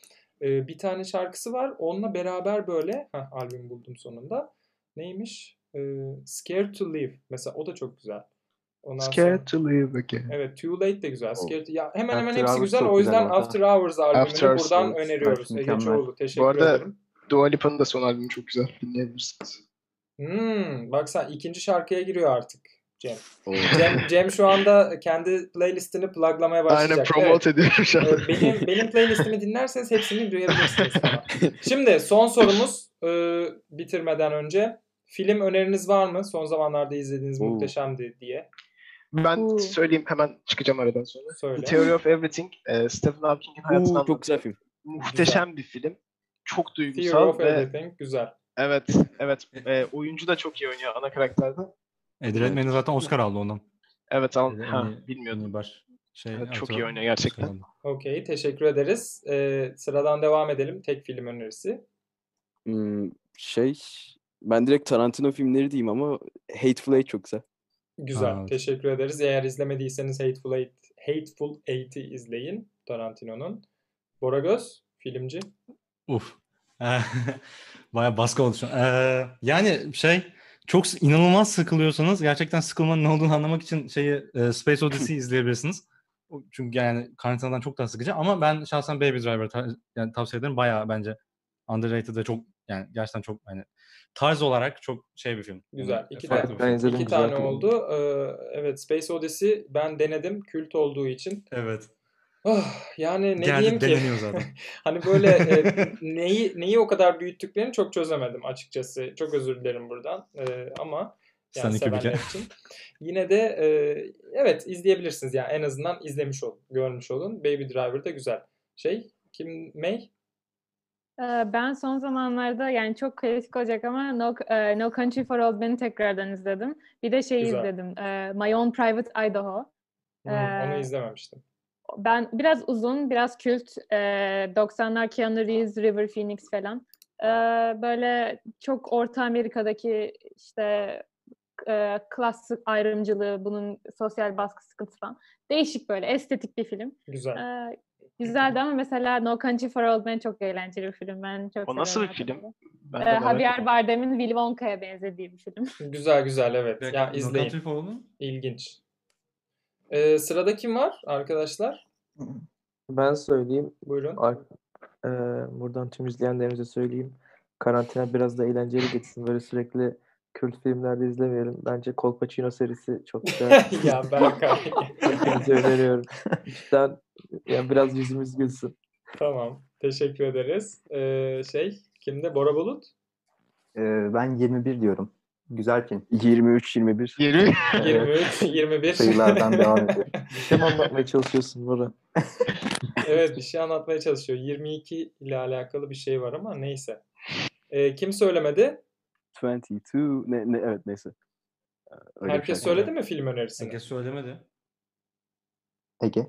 Ee, bir tane şarkısı var. Onunla beraber böyle heh, albüm buldum sonunda. Neymiş? Ee, Scared to Live. Mesela o da çok güzel. Ondan sonra- Scared to live again. Evet, Too Late de güzel. Scared ya hemen hemen After hepsi Hours güzel. O yüzden güzel. After Hours albümünü After Hours, buradan evet. öneriyoruz. Evet, Ege. Çoğulu. Teşekkür Bu arada- ederim. Dua Lipa'nın da son albümü çok güzel. Dinleyebilirsiniz. Hmm, bak sen ikinci şarkıya giriyor artık Cem. Oo. Cem, Cem şu anda kendi playlistini pluglamaya başlayacak. Aynen promote ediyorum şu an. Evet, benim, benim playlistimi dinlerseniz hepsini duyabilirsiniz. Şimdi son sorumuz e, bitirmeden önce. Film öneriniz var mı? Son zamanlarda izlediğiniz Oo. muhteşemdi diye. Ben Oo. söyleyeyim hemen çıkacağım aradan sonra. Söyle. The Theory of Everything, e, Stephen Hawking'in hayatını Oo, anlatıyor. çok güzel film. Muhteşem bir film. Çok Theory duygusal of ve Everything. Güzel. evet evet e, oyuncu da çok iyi oynuyor ana karakterde. Eddie Redmayne zaten Oscar aldı ondan. Evet al ha, bilmiyordum. baş şey Evet, çok iyi oynuyor gerçekten. Okey. Teşekkür ederiz. E, sıradan devam edelim. Tek film önerisi. Hmm, şey ben direkt Tarantino filmleri diyeyim ama Hateful Eight çok güzel. Güzel. Aa, evet. Teşekkür ederiz. Eğer izlemediyseniz Hateful Eight, Hateful Eight'i izleyin. Tarantino'nun. Bora Göz, filmci. Uf. [laughs] Baya baskı oldu şu an. Ee, yani şey çok inanılmaz sıkılıyorsanız gerçekten sıkılmanın ne olduğunu anlamak için şeyi e, Space Odyssey [laughs] izleyebilirsiniz. O- Çünkü yani karantinadan çok daha sıkıcı ama ben şahsen Baby Driver ta- yani tavsiye ederim. Bayağı bence underrated ve çok yani gerçekten çok hani tarz olarak çok şey bir film. Güzel. Yani İki farklı tane, bir film. İki güzel tane film. oldu. Ee, evet Space Odyssey ben denedim. Kült olduğu için. Evet. Ah, yani ne Geldi diyeyim ki? zaten. [laughs] hani böyle [laughs] e, neyi neyi o kadar büyüttüklerini çok çözemedim açıkçası. Çok özür dilerim buradan. Ee, ama yani Sen sevenler için. Yine de e, evet izleyebilirsiniz. Yani en azından izlemiş olun, görmüş olun. Baby Driver da güzel. Şey kim May? Ee, Ben son zamanlarda yani çok klasik olacak ama No, e, no Country for Old Men'i tekrardan izledim. Bir de şeyi Güzel. izledim. e, My Own Private Idaho. Hmm, onu Ee, izlememiştim. Ben biraz uzun, biraz kült. e, 90'lar Keanu Reeves, River Phoenix falan. E, böyle çok Orta Amerika'daki işte e, klas ayrımcılığı, bunun sosyal baskı sıkıntısı falan. Değişik böyle estetik bir film. Güzel. E, güzeldi ama mesela No Country for Old Men çok eğlenceli bir film. Ben çok O nasıl bir film? Ben E, merak Javier. Bardem'in Willy Wonka'ya benzediği bir film. [laughs] Güzel güzel evet. Bir Ya dakika, No izleyin. Country for Old Men? İlginç. Ee, sırada kim var arkadaşlar? Ben söyleyeyim. Buyurun. Ar- Eee, buradan tüm izleyenlerimize söyleyeyim. Karantina biraz da eğlenceli geçsin. Böyle sürekli kült filmlerde izlemeyelim. Bence Colpacino serisi çok güzel. [laughs] ya Berkay. Hepinize öneriyorum. Cidden yani biraz yüzümüz gülsün. tamam. Teşekkür ederiz. Ee, şey kimde? Bora Bulut? Ee, ben 21 diyorum. Güzel film. 23-21. 20 23, 21. Sayılardan devam ediyorum. [laughs] Bir şey mi anlatmaya çalışıyorsun Bora? [laughs] evet bir şey anlatmaya çalışıyor. 22 ile alakalı bir şey var ama neyse. Ee, kim söylemedi? 22 ne, ne evet neyse. Ee, öyle Herkes şey. söyledi mi film önerisini? Herkes söylemedi. Ege.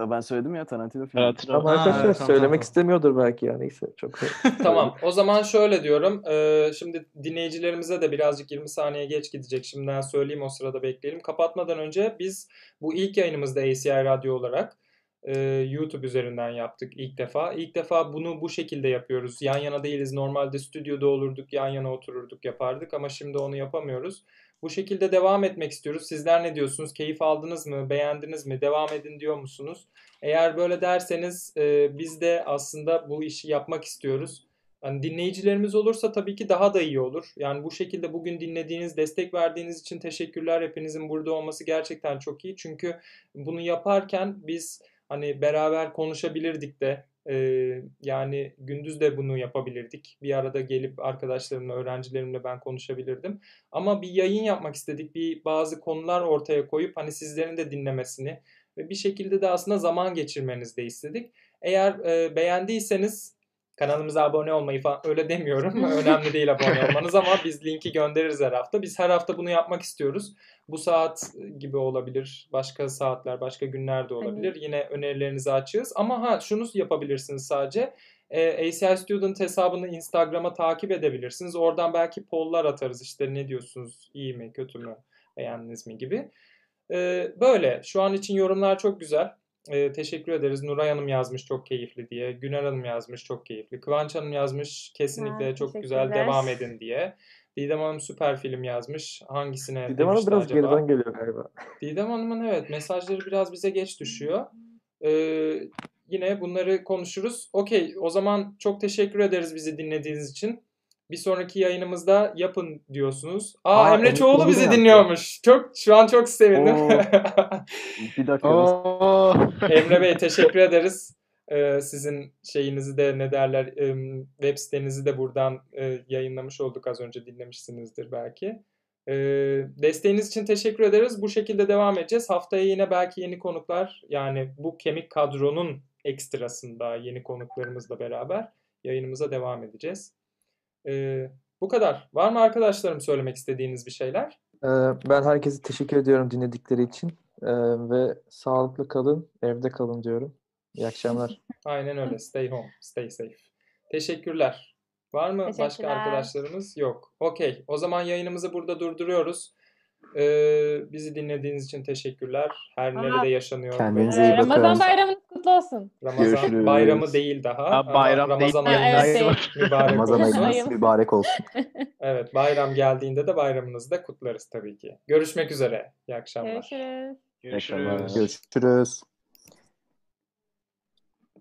Ee, Ben söyledim ya Tarantino filmi. Tarantino. Ama Ha, arkadaşlar evet, tamam, söylemek tamam. istemiyordur belki ya. Neyse çok [laughs] Tamam. O zaman şöyle diyorum. Ee, şimdi dinleyicilerimize de birazcık 20 saniye geç gidecek. Şimdiden söyleyeyim o sırada bekleyelim. Kapatmadan önce biz bu ilk yayınımızda ACI Radyo olarak e, YouTube üzerinden yaptık ilk defa. İlk defa bunu bu şekilde yapıyoruz. Yan yana değiliz. Normalde stüdyoda olurduk, yan yana otururduk, yapardık ama şimdi onu yapamıyoruz. Bu şekilde devam etmek istiyoruz. Sizler ne diyorsunuz? Keyif aldınız mı? Beğendiniz mi? Devam edin diyor musunuz? Eğer böyle derseniz e, biz de aslında bu işi yapmak istiyoruz. Hani dinleyicilerimiz olursa tabii ki daha da iyi olur. Yani bu şekilde bugün dinlediğiniz, destek verdiğiniz için teşekkürler. Hepinizin burada olması gerçekten çok iyi. Çünkü bunu yaparken biz hani beraber konuşabilirdik de e, yani gündüz de bunu yapabilirdik. Bir arada gelip arkadaşlarımla, öğrencilerimle ben konuşabilirdim. Ama bir yayın yapmak istedik. Bir bazı konular ortaya koyup hani sizlerin de dinlemesini ve bir şekilde de aslında zaman geçirmenizi de istedik. Eğer e, beğendiyseniz kanalımıza abone olmayı falan öyle demiyorum. [laughs] Önemli değil abone olmanız ama biz linki göndeririz her hafta. Biz her hafta bunu yapmak istiyoruz. Bu saat gibi olabilir. Başka saatler, başka günler de olabilir. Yine önerilerinizi açığız. Ama ha şunu yapabilirsiniz sadece. E, ACI Student hesabını Instagram'a takip edebilirsiniz. Oradan belki polllar atarız. İşte ne diyorsunuz? İyi mi, kötü mü, beğendiniz mi gibi. E, böyle. Şu an için yorumlar çok güzel. Ee, teşekkür ederiz. Nuray Hanım yazmış çok keyifli diye. Güner Hanım yazmış çok keyifli. Kıvanç Hanım yazmış kesinlikle Ha, çok güzel devam edin diye. Didem Hanım süper film yazmış. Hangisine Didem Hanım biraz acaba? geriden geliyor galiba. Didem Hanım'ın evet mesajları biraz bize geç düşüyor. Ee, yine bunları konuşuruz. Okey o zaman çok teşekkür ederiz bizi dinlediğiniz için. Bir sonraki yayınımızda yapın diyorsunuz. Aa, Aa, Emre Emre Çoğulu bizi yaptı. dinliyormuş. Çok şu an çok sevindim. Oo. [laughs] Bir dakika. [laughs] Emre Bey teşekkür ederiz. Ee, sizin şeyinizi de ne derler em, web sitenizi de buradan e, yayınlamış olduk az önce dinlemişsinizdir belki. Ee, desteğiniz için teşekkür ederiz. Bu şekilde devam edeceğiz. Haftaya yine belki yeni konuklar yani bu kemik kadronun ekstrasında yeni konuklarımızla beraber yayınımıza devam edeceğiz. Ee, bu kadar. Var mı arkadaşlarım söylemek istediğiniz bir şeyler? Ben herkese teşekkür ediyorum dinledikleri için. Ee, ve sağlıklı kalın, evde kalın diyorum. İyi akşamlar. [laughs] Aynen öyle. Stay home, stay safe. Teşekkürler. Var mı başka arkadaşlarımız? Yok. Okey. O zaman yayınımızı burada durduruyoruz. Ee, bizi dinlediğiniz için teşekkürler. Her Aa. nerede yaşanıyor. Kendinize iyi Ee, bakın. Ramazan bayramınız kutlu olsun. Ramazan Görüşürüz. bayramı değil daha. Ha, bayram değil. Ramazan Ha, ayı evet, değil. var. [laughs] mübarek Ramazan olsun. ayınız mübarek olsun. [laughs] Evet bayram geldiğinde de bayramınızı da kutlarız tabii ki. Görüşmek üzere. İyi akşamlar. Görüşürüz. Görüşürüz. Görüşürüz.